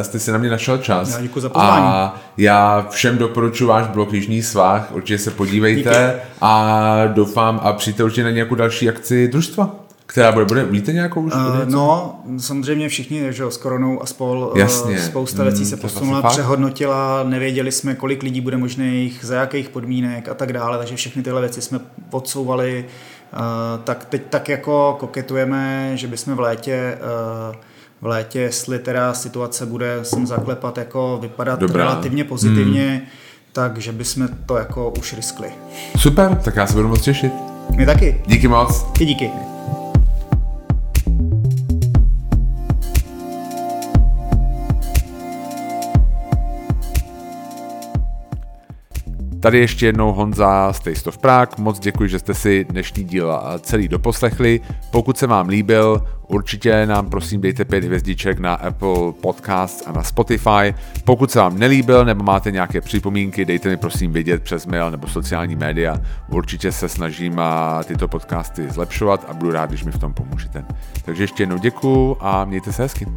jste si na mě našel čas. Já děkuji za pozvání. A já všem doporučuji váš blog Jižní svah, určitě se podívejte Díky. a doufám a přijďte určitě na nějakou další akci družstva. Která bude, bude, víte nějakou už? Uh, no, samozřejmě všichni, že jo, s koronou a spol, Jasně. spousta věcí se posunula, přehodnotila, nevěděli jsme, kolik lidí bude možných, za jakých podmínek a tak dále, takže všechny tyhle věci jsme odsouvali, uh, tak teď tak jako koketujeme, že bychom v létě uh, v létě, jestli teda situace bude sem zaklepat, jako vypadat Dobrá. relativně pozitivně, hmm. takže bychom to jako už riskli. Super, tak já se budu moc těšit. My taky. Díky moc. I díky. Tady ještě jednou Honza z Taste of Prague. Moc děkuji, že jste si dnešní díl celý doposlechli. Pokud se vám líbil, určitě nám prosím dejte pět hvězdiček na Apple Podcasts a na Spotify. Pokud se vám nelíbil nebo máte nějaké připomínky, dejte mi prosím vědět přes mail nebo sociální média. Určitě se snažím tyto podcasty zlepšovat a budu rád, když mi v tom pomůžete. Takže ještě jednou děkuji a mějte se hezky.